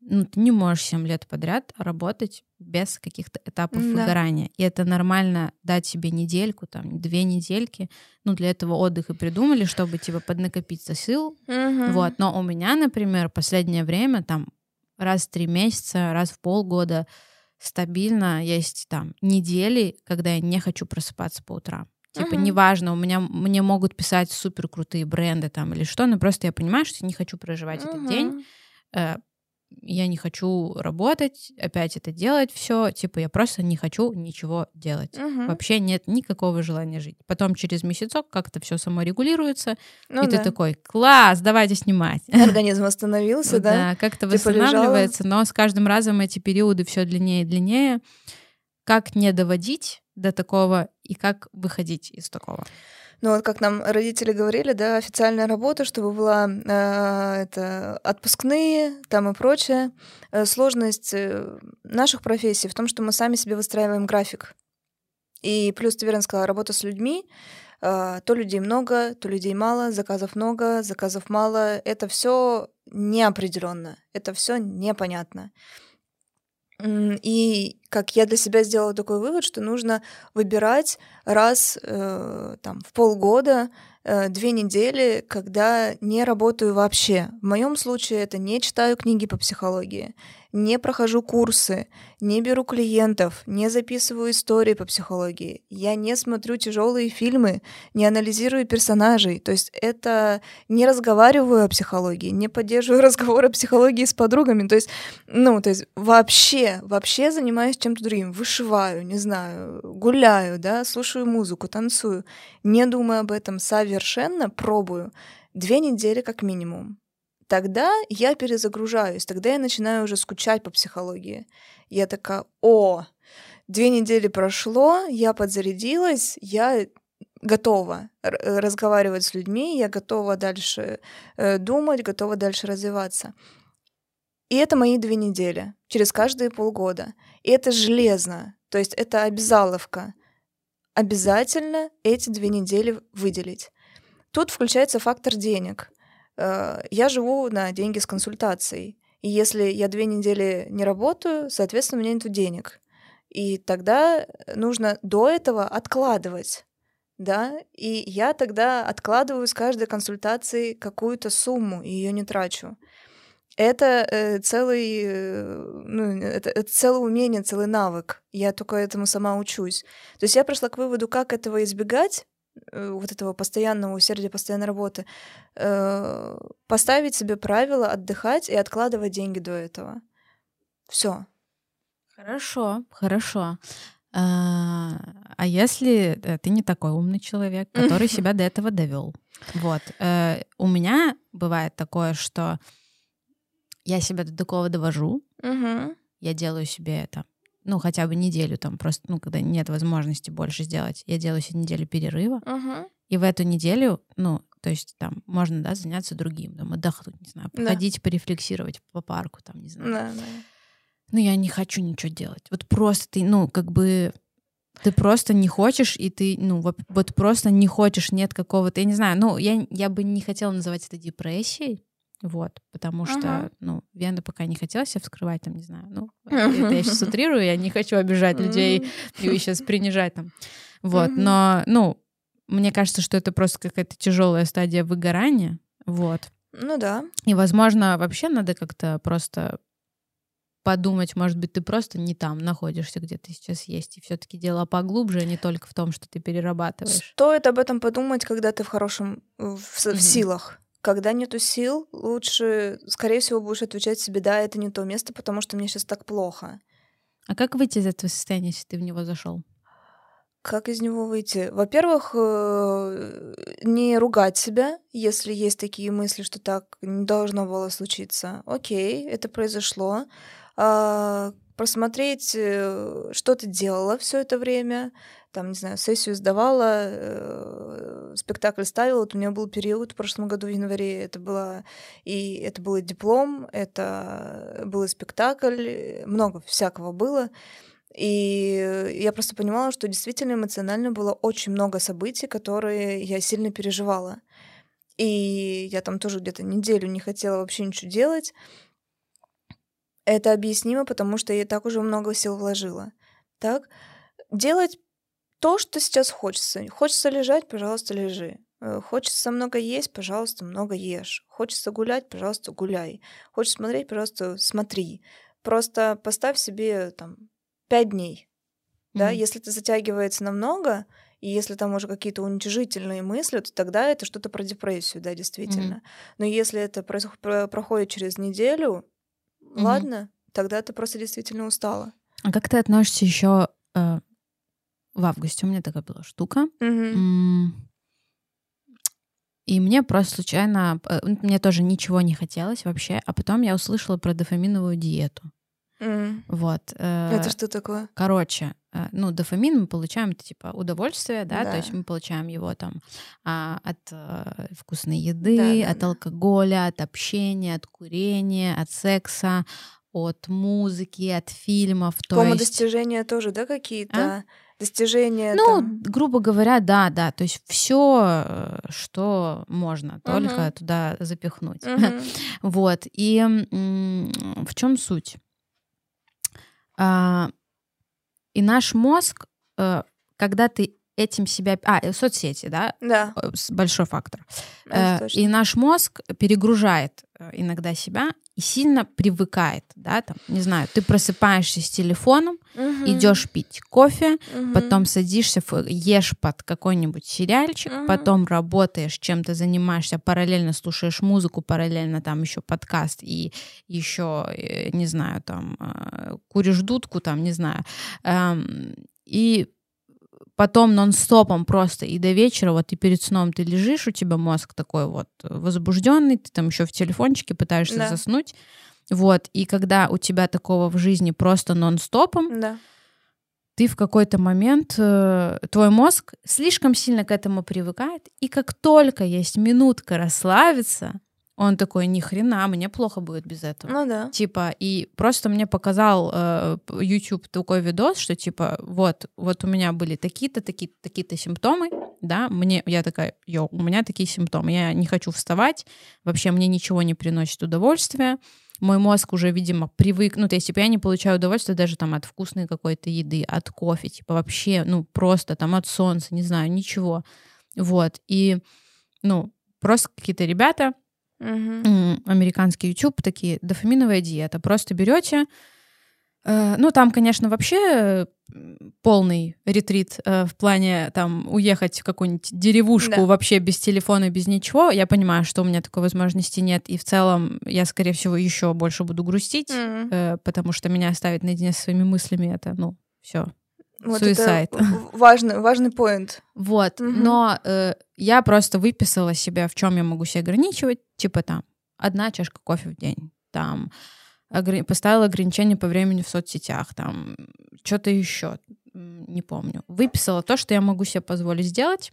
Ну, ты не можешь 7 лет подряд работать без каких-то этапов mm-hmm. выгорания. И это нормально дать себе недельку, там, две недельки. Ну, для этого отдых и придумали, чтобы, типа, поднакопиться сил. Mm-hmm. Вот. Но у меня, например, последнее время, там, раз в три месяца, раз в полгода стабильно есть там недели, когда я не хочу просыпаться по утрам. Типа, uh-huh. неважно, у меня мне могут писать супер крутые бренды там или что, но просто я понимаю, что я не хочу проживать uh-huh. этот день. Э, я не хочу работать, опять это делать, все, типа я просто не хочу ничего делать. Угу. Вообще нет никакого желания жить. Потом через месяцок как-то все само регулируется, ну, и да. ты такой, класс, давайте снимать. [laughs]
Организм остановился, да?
Да, как-то типа восстанавливается, но с каждым разом эти периоды все длиннее и длиннее. Как не доводить до такого и как выходить из такого?
Ну вот как нам родители говорили, да, официальная работа, чтобы была э, это отпускные там и прочее. Э, сложность э, наших профессий в том, что мы сами себе выстраиваем график. И плюс, ты верно сказала, работа с людьми. Э, то людей много, то людей мало, заказов много, заказов мало. Это все неопределенно, это все непонятно. И как я для себя сделала такой вывод, что нужно выбирать раз э, там, в полгода э, две недели, когда не работаю вообще. В моем случае это не читаю книги по психологии, не прохожу курсы, не беру клиентов, не записываю истории по психологии, я не смотрю тяжелые фильмы, не анализирую персонажей. То есть это не разговариваю о психологии, не поддерживаю [laughs] разговор о психологии с подругами. То есть, ну, то есть вообще, вообще занимаюсь чем-то другим. Вышиваю, не знаю, гуляю, да, слушаю музыку, танцую. Не думаю об этом совершенно, пробую. Две недели как минимум тогда я перезагружаюсь, тогда я начинаю уже скучать по психологии. Я такая, о, две недели прошло, я подзарядилась, я готова разговаривать с людьми, я готова дальше э, думать, готова дальше развиваться. И это мои две недели, через каждые полгода. И это железно, то есть это обязаловка. Обязательно эти две недели выделить. Тут включается фактор денег. Э, я живу на деньги с консультацией. И если я две недели не работаю, соответственно, у меня нет денег. И тогда нужно до этого откладывать. Да, и я тогда откладываю с каждой консультации какую-то сумму и ее не трачу. Это э, целый, э, ну, это, это целое умение, целый навык. Я только этому сама учусь. То есть я пришла к выводу, как этого избегать, э, вот этого постоянного усердия, постоянной работы, э, поставить себе правило отдыхать и откладывать деньги до этого. Все.
Хорошо, хорошо. А, а если э, ты не такой умный человек, который [laughs] себя до этого довел? Вот. Э, у меня бывает такое, что я себя до такого довожу, я делаю себе это, ну, хотя бы неделю там, просто, ну, когда нет возможности больше сделать, я делаю себе неделю перерыва, и в эту неделю, ну, то есть там можно, да, заняться другим, там, отдохнуть, не знаю, походить, да. порефлексировать по парку, там, не знаю. Да, да ну, я не хочу ничего делать. Вот просто ты, ну, как бы ты просто не хочешь, и ты, ну, вот, вот просто не хочешь, нет какого-то, я не знаю, ну, я, я бы не хотела называть это депрессией, вот, потому что, ага. ну, вены пока не хотела себя вскрывать, там, не знаю, ну, [laughs] это я сейчас утрирую, я не хочу обижать людей и сейчас принижать там, вот, но, ну, мне кажется, что это просто какая-то тяжелая стадия выгорания, вот.
Ну да.
И, возможно, вообще надо как-то просто подумать, может быть, ты просто не там находишься, где ты сейчас есть, и все-таки дело поглубже, а не только в том, что ты перерабатываешь.
Стоит об этом подумать, когда ты в хорошем в, mm-hmm. в силах. Когда нету сил, лучше, скорее всего, будешь отвечать себе, да, это не то место, потому что мне сейчас так плохо.
А как выйти из этого состояния, если ты в него зашел?
Как из него выйти? Во-первых, э, не ругать себя, если есть такие мысли, что так не должно было случиться. Окей, это произошло. А, просмотреть, э, что ты делала все это время, там, не знаю, сессию сдавала, э, спектакль ставила. Вот у меня был период в прошлом году в январе, это было и это был диплом, это был спектакль, много всякого было. И я просто понимала, что действительно эмоционально было очень много событий, которые я сильно переживала. И я там тоже где-то неделю не хотела вообще ничего делать. Это объяснимо, потому что я так уже много сил вложила. Так? Делать то, что сейчас хочется. Хочется лежать, пожалуйста, лежи. Э, хочется много есть, пожалуйста, много ешь. Хочется гулять, пожалуйста, гуляй. Хочется смотреть, пожалуйста, смотри. Просто поставь себе там пять дней. Mm-hmm. Да, если это затягивается намного, и если там уже какие-то уничижительные мысли, то тогда это что-то про депрессию, да, действительно. Mm-hmm. Но если это проходит через неделю, Угу. Ладно, тогда ты просто действительно устала.
А как ты относишься еще э, в августе? У меня такая была штука. Угу. И мне просто случайно, э, мне тоже ничего не хотелось вообще, а потом я услышала про дофаминовую диету. Mm. Вот.
Э, это что такое?
Короче, э, ну, дофамин мы получаем, это типа удовольствие, да, да. то есть мы получаем его там а, от а, вкусной еды, да, от да. алкоголя, от общения, от курения, от секса, от музыки, от фильмов.
То есть... достижения тоже, да, какие-то? А? Достижения.
Ну,
там...
грубо говоря, да, да. То есть все, что можно, только uh-huh. туда запихнуть. Uh-huh. [laughs] вот. И в чем суть? А, и наш мозг, э, когда ты этим себя... А, э, соцсети, да?
Да.
Э, большой фактор. Это и наш мозг перегружает иногда себя и сильно привыкает, да, там, не знаю, ты просыпаешься с телефоном, угу. идешь пить кофе, угу. потом садишься, ешь под какой-нибудь сериальчик, угу. потом работаешь, чем-то занимаешься, параллельно слушаешь музыку, параллельно там еще подкаст и еще, э, не знаю, там, э, куришь дудку, там, не знаю, эм, и потом нон-стопом просто и до вечера, вот и перед сном ты лежишь, у тебя мозг такой вот возбужденный, ты там еще в телефончике пытаешься да. заснуть, вот, и когда у тебя такого в жизни просто нон-стопом,
да.
ты в какой-то момент, э, твой мозг слишком сильно к этому привыкает, и как только есть минутка расслабиться, он такой, ни хрена, мне плохо будет без этого.
Ну да.
Типа, и просто мне показал э, YouTube такой видос, что типа, вот, вот у меня были такие-то, такие-то, такие-то симптомы, да, мне, я такая, йо, у меня такие симптомы, я не хочу вставать, вообще мне ничего не приносит удовольствия, мой мозг уже, видимо, привык, ну, то есть, типа, я не получаю удовольствия даже там от вкусной какой-то еды, от кофе, типа, вообще, ну, просто там от солнца, не знаю, ничего. Вот, и, ну, просто какие-то ребята,
Мгм.
американский YouTube, такие, дофаминовая диета, просто берете, э, ну, там, конечно, вообще э, полный ретрит э, в плане там уехать в какую-нибудь деревушку
Да.
вообще без телефона, без ничего. Я понимаю, что у меня такой возможности нет, и в целом я, скорее всего, еще больше буду грустить,
Мгм.
э, потому что меня оставить наедине со своими мыслями это, ну, все.
Вот
Suicide.
это важный, важный поинт.
Вот,
Мгм.
но э, я просто выписала себе, в чем я могу себя ограничивать, типа там одна чашка кофе в день, там огр- поставила ограничение по времени в соцсетях, там что-то еще, не помню. Выписала то, что я могу себе позволить сделать,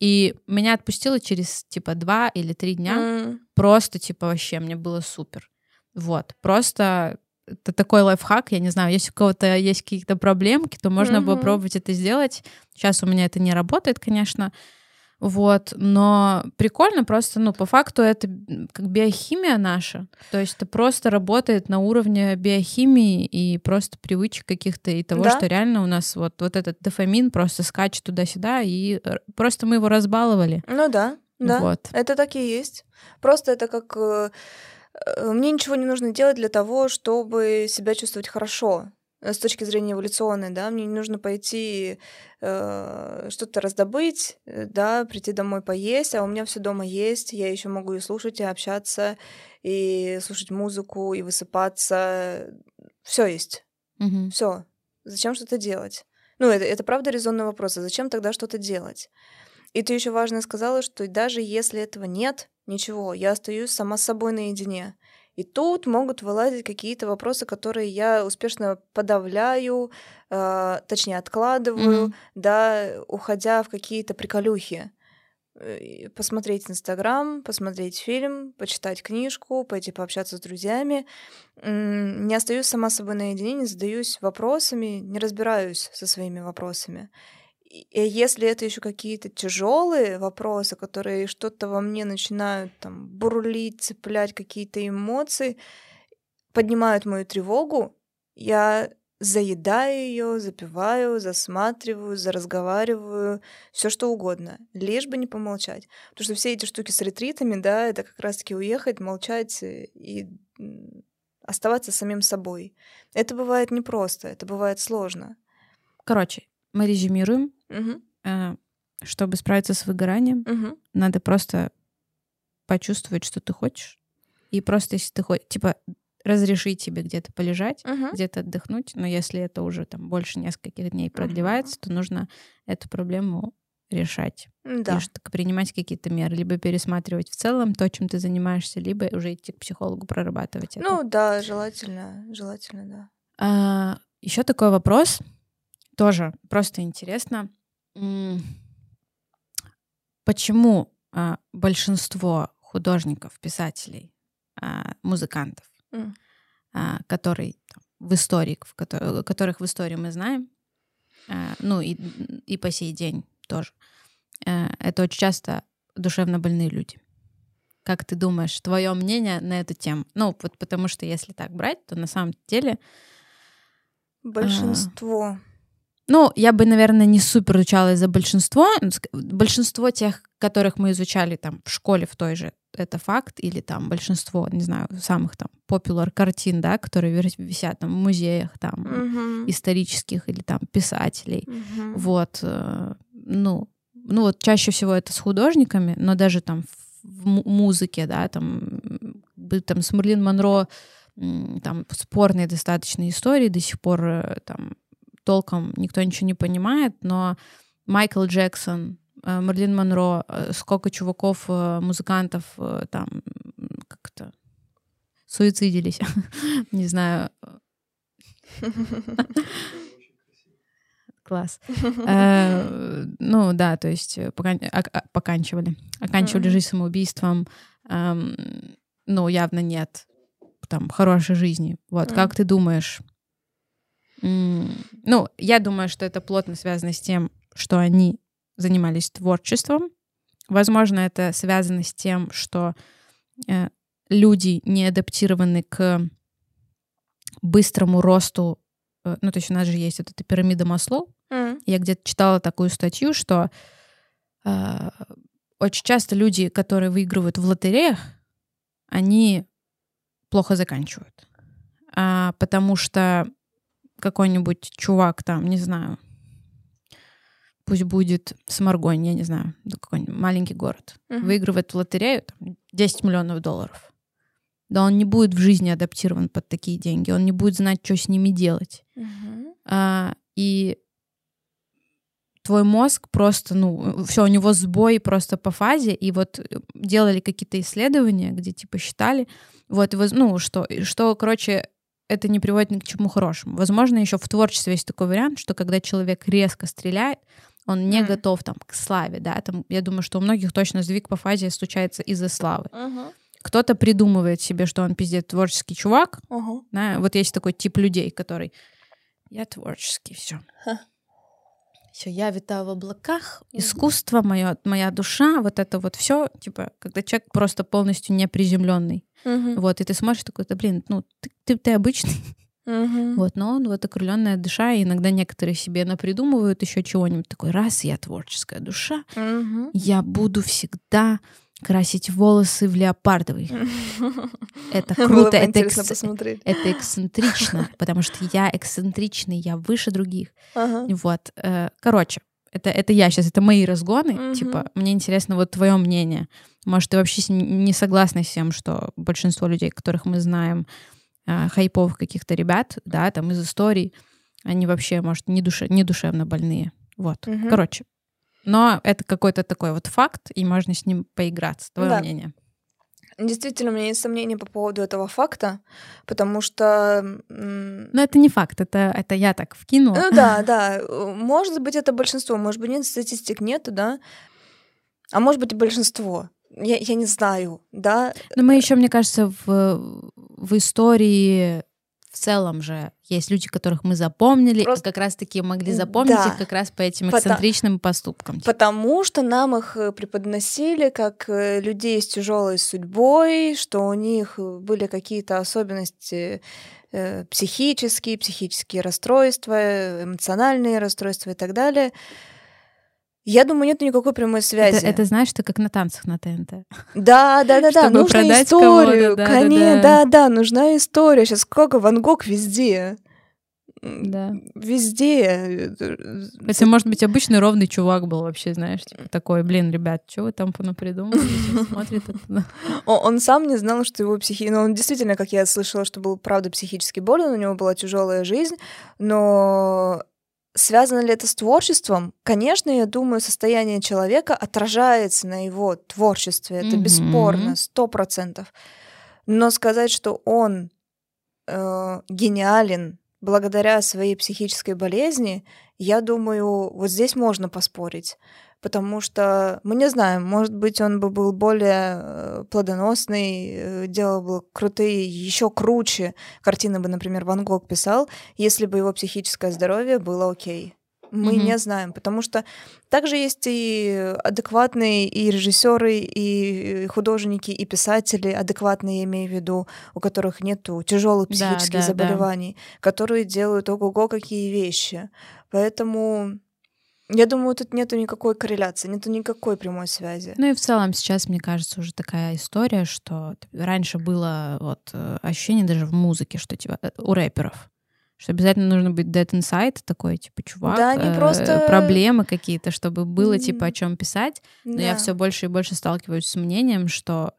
и меня отпустило через типа два или три дня.
М.
Просто типа вообще мне было супер. Вот, просто это такой лайфхак, я не знаю, если у кого-то есть какие-то проблемки, то можно
Мгм.
попробовать это сделать. Сейчас у меня это не работает, конечно, вот, но прикольно просто, ну, по факту это как биохимия наша, то есть это просто работает на уровне биохимии и просто привычек каких-то и того,
Да.
что реально у нас вот, вот этот дофамин просто скачет туда-сюда, и э, просто мы его разбаловали.
Ну да, да.
Вот.
Это так и есть. Просто это как... э, Мне ничего не нужно делать для того, чтобы себя чувствовать хорошо э, с точки зрения эволюционной, да, мне не нужно пойти э, что-то раздобыть, э, да, прийти домой поесть, а у меня все дома есть, я еще могу и слушать, и общаться, и слушать музыку, и высыпаться, все есть,
Мгм.
все. Зачем что-то делать? Ну, это, это правда резонный вопрос, а зачем тогда что-то делать? И ты еще важно сказала, что даже если этого нет, ничего, я остаюсь сама с собой наедине. И тут могут вылазить какие-то вопросы, которые я успешно подавляю, э, точнее откладываю,
Мгм.
да, уходя в какие-то приколюхи. Посмотреть Инстаграм, посмотреть фильм, почитать книжку, пойти пообщаться с друзьями. Не остаюсь сама собой наедине, не задаюсь вопросами, не разбираюсь со своими вопросами. И если это еще какие-то тяжелые вопросы, которые что-то во мне начинают там бурлить, цеплять какие-то эмоции, поднимают мою тревогу, я заедаю ее, запиваю, засматриваю, заразговариваю, все что угодно, лишь бы не помолчать. Потому что все эти штуки с ретритами, да, это как раз-таки уехать, молчать э, и оставаться самим собой. Это бывает непросто, это бывает сложно.
Короче, мы резюмируем. Э, Чтобы справиться с выгоранием,
мгм.
надо просто почувствовать, что ты хочешь. И просто, если ты хочешь, типа, разрешить себе где-то полежать,
Мгм.
где-то отдохнуть, но если это уже там больше нескольких дней продлевается, то нужно эту проблему решать.
Да.
И принимать какие-то меры. Либо пересматривать в целом то, чем ты занимаешься, либо уже идти к психологу прорабатывать это.
Ну да, желательно, желательно, да.
еще такой вопрос, тоже просто интересно. Почему а, большинство художников, писателей, а, музыкантов, а, которые там, в истории, в кото- которых в истории мы знаем, а, ну и, и по сей день тоже, а, это очень часто душевно больные люди. Как ты думаешь, твое мнение на эту тему? Ну, вот потому что если так брать, то на самом деле
Большинство.
Ну, я бы, наверное, не супер ручалась за большинство. Ну, Большинство тех, которых мы изучали там в школе в той же, это факт, или там большинство, не знаю, самых там popular картин, да, которые вис- висят там в музеях, там
Мгм.
исторических или там писателей.
Мгм.
Вот, э, ну, ну вот чаще всего это с художниками, но даже там в му- музыке, да, там, там с Мерлин Монро там спорные достаточно истории, до сих пор э, там толком никто ничего не понимает, но Майкл Джексон, э, Мерлин Монро, э, сколько чуваков, э, музыкантов там как-то суицидились, [laughs] не знаю, [laughs] Класс. [laughs] Ну да, то есть э, поканчивали. Оканчивали жизнь самоубийством. Эм, ну, явно нет там хорошей жизни. Вот, как ты думаешь? Ну, я думаю, что это плотно связано с тем, что они занимались творчеством. Возможно, это связано с тем, что э, люди не адаптированы к быстрому росту. Э, ну, то есть у нас же есть вот эта пирамида Маслоу. Mm. Я где-то читала такую статью, что э, очень часто люди, которые выигрывают в лотереях, они плохо заканчивают. А, потому что какой-нибудь чувак там, не знаю, пусть будет Самаргонь, я не знаю, какой-нибудь маленький город, uh-huh. выигрывает в лотерею там, 10 миллионов долларов. Да он не будет в жизни адаптирован под такие деньги, он не будет знать, что с ними делать. Uh-huh. А, и твой мозг просто, ну, все, у него сбой просто по фазе, и вот делали какие-то исследования, где типа считали, вот, ну, что, что, короче, это не приводит ни к чему хорошему. Возможно, еще в творчестве есть такой вариант, что когда человек резко стреляет, он не mm. готов там к славе, да, там, я думаю, что у многих точно сдвиг по фазе случается из-за славы. Uh-huh. Кто-то придумывает себе, что он пиздец творческий чувак, uh-huh. да, вот есть такой тип людей, который я творческий, все. Huh. Все, я витаю в облаках, uh-huh. искусство, моя, моя душа, вот это вот все, типа, когда человек просто полностью неприземленный. Uh-huh. Вот, и ты смотришь такой, да блин, ну, ты, ты, ты обычный. Uh-huh. Вот, но он вот окрыленная душа, и иногда некоторые себе напридумывают еще чего-нибудь такой, раз я творческая душа, uh-huh. я буду всегда красить волосы в леопардовый. [laughs] Это круто, это, экс... это эксцентрично, потому что я эксцентричный, я выше других. Ага. Вот, э, короче, это, это я сейчас, это мои разгоны. Угу. Типа, мне интересно вот твое мнение. Может, ты вообще не согласна с тем, что большинство людей, которых мы знаем, э, хайповых каких-то ребят, да, там из историй, они вообще, может, не, душе, не душевно больные. Вот. Угу. Короче. Но это какой-то такой вот факт, и можно с ним поиграться. Твое да. мнение?
Действительно, у меня есть сомнения по поводу этого факта, потому что...
Но это не факт, это, это я так вкинула.
Ну да, да. Может быть, это большинство, может быть, нет, статистик нету, да. А может быть, и большинство. Я, я не знаю, да.
Но мы еще, мне кажется, в, в истории в целом же есть люди, которых мы запомнили, Просто... и как раз-таки могли запомнить да. их как раз по этим эксцентричным Потому... поступкам.
Потому что нам их э, преподносили как э, людей с тяжелой судьбой, что у них были какие-то особенности э, психические, психические расстройства, эмоциональные расстройства и так далее. Я думаю, нет никакой прямой связи.
Это, это знаешь, ты как на танцах на ТНТ.
Да, да, да, да. Нужна историю. Да, Конечно, да, да, да, нужна история. Сейчас сколько Ван Гог везде.
Да.
Везде.
Хотя, может быть, обычный ровный чувак был вообще, знаешь, типа такой, блин, ребят, что вы там понапридумывали? Смотрит это. [laughs]
Он сам не знал, что его психи... Ну, он действительно, как я слышала, что был, правда, психически болен, у него была тяжелая жизнь, но Связано ли это с творчеством? Конечно, я думаю, состояние человека отражается на его творчестве. Это mm-hmm. бесспорно, сто процентов. Но сказать, что он э, гениален благодаря своей психической болезни, я думаю, вот здесь можно поспорить потому что мы не знаем, может быть, он бы был более э, плодоносный, э, делал бы крутые, еще круче картины бы, например, Ван Гог писал, если бы его психическое здоровье было окей. Мы mm-hmm. не знаем, потому что также есть и адекватные и режиссеры, и художники, и писатели, адекватные, я имею в виду, у которых нету тяжелых психических да, да, заболеваний, да. которые делают ого-го какие вещи. Поэтому я думаю, тут нету никакой корреляции, нету никакой прямой связи.
Ну и в целом сейчас, мне кажется, уже такая история, что раньше было вот э, ощущение даже в музыке, что типа э, у рэперов, что обязательно нужно быть dead inside, такой типа чувак, да, не э, просто... проблемы какие-то, чтобы было типа о чем писать. Но да. я все больше и больше сталкиваюсь с мнением, что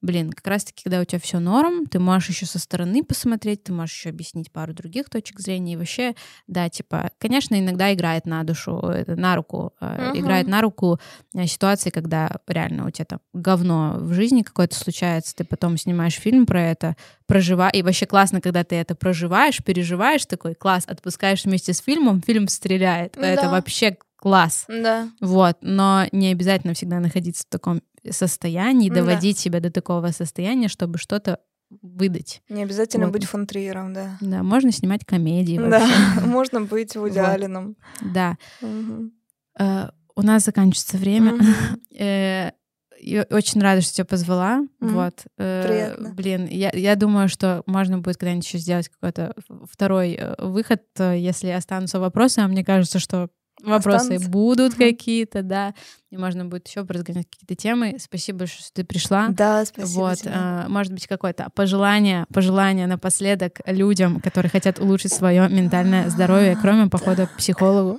блин, как раз-таки, когда у тебя все норм, ты можешь еще со стороны посмотреть, ты можешь еще объяснить пару других точек зрения. И вообще, да, типа, конечно, иногда играет на душу, на руку, uh-huh. играет на руку э, ситуации, когда реально у тебя там говно в жизни какое-то случается, ты потом снимаешь фильм про это, проживаешь, и вообще классно, когда ты это проживаешь, переживаешь, такой класс, отпускаешь вместе с фильмом, фильм стреляет. Да. Это вообще класс.
Да.
Вот, но не обязательно всегда находиться в таком состоянии, доводить да. себя до такого состояния, чтобы что-то выдать.
Не обязательно вот. быть фонтриером, да.
Да, можно снимать комедии.
Да, [laughs] можно быть Вуди Алленом.
Да. У нас заканчивается время. [laughs] Э, очень рада, что тебя позвала. Вот.
Э, Приятно.
Блин, я, я думаю, что можно будет когда-нибудь еще сделать какой-то второй э, выход, если останутся вопросы. А мне кажется, что вопросы Останутся. будут какие-то, да, и можно будет еще разгонять какие-то темы. Спасибо большое, что ты пришла.
Да, спасибо.
Вот, тебе. А, может быть, какое-то пожелание, пожелание напоследок людям, которые хотят улучшить свое ментальное здоровье, кроме похода к психологу.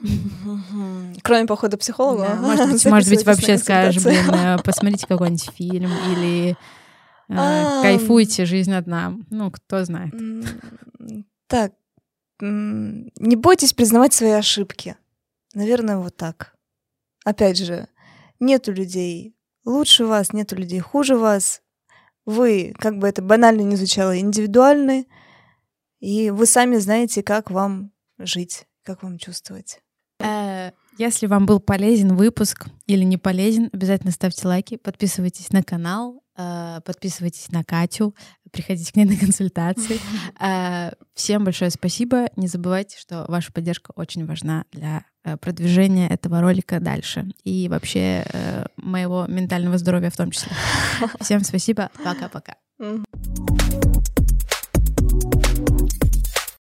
Кроме похода к психологу. Да,
может быть, может быть, вообще скажешь, блин, э, посмотрите какой-нибудь фильм или э, кайфуйте, жизнь одна. Ну, кто знает.
Так, не бойтесь признавать свои ошибки. Наверное, вот так. Опять же, нету людей лучше вас, нету людей хуже вас. Вы, как бы это банально не звучало, индивидуальны, и вы сами знаете, как вам жить, как вам чувствовать.
Э, если вам был полезен выпуск или не полезен, обязательно ставьте лайки, подписывайтесь на канал, э, подписывайтесь на Катю, приходите к ней на консультации. [laughs] Э, всем большое спасибо. Не забывайте, что ваша поддержка очень важна для Э, продвижения этого ролика дальше и вообще э, моего ментального здоровья в том числе. [laughs] Всем спасибо, пока-пока. Mm-hmm.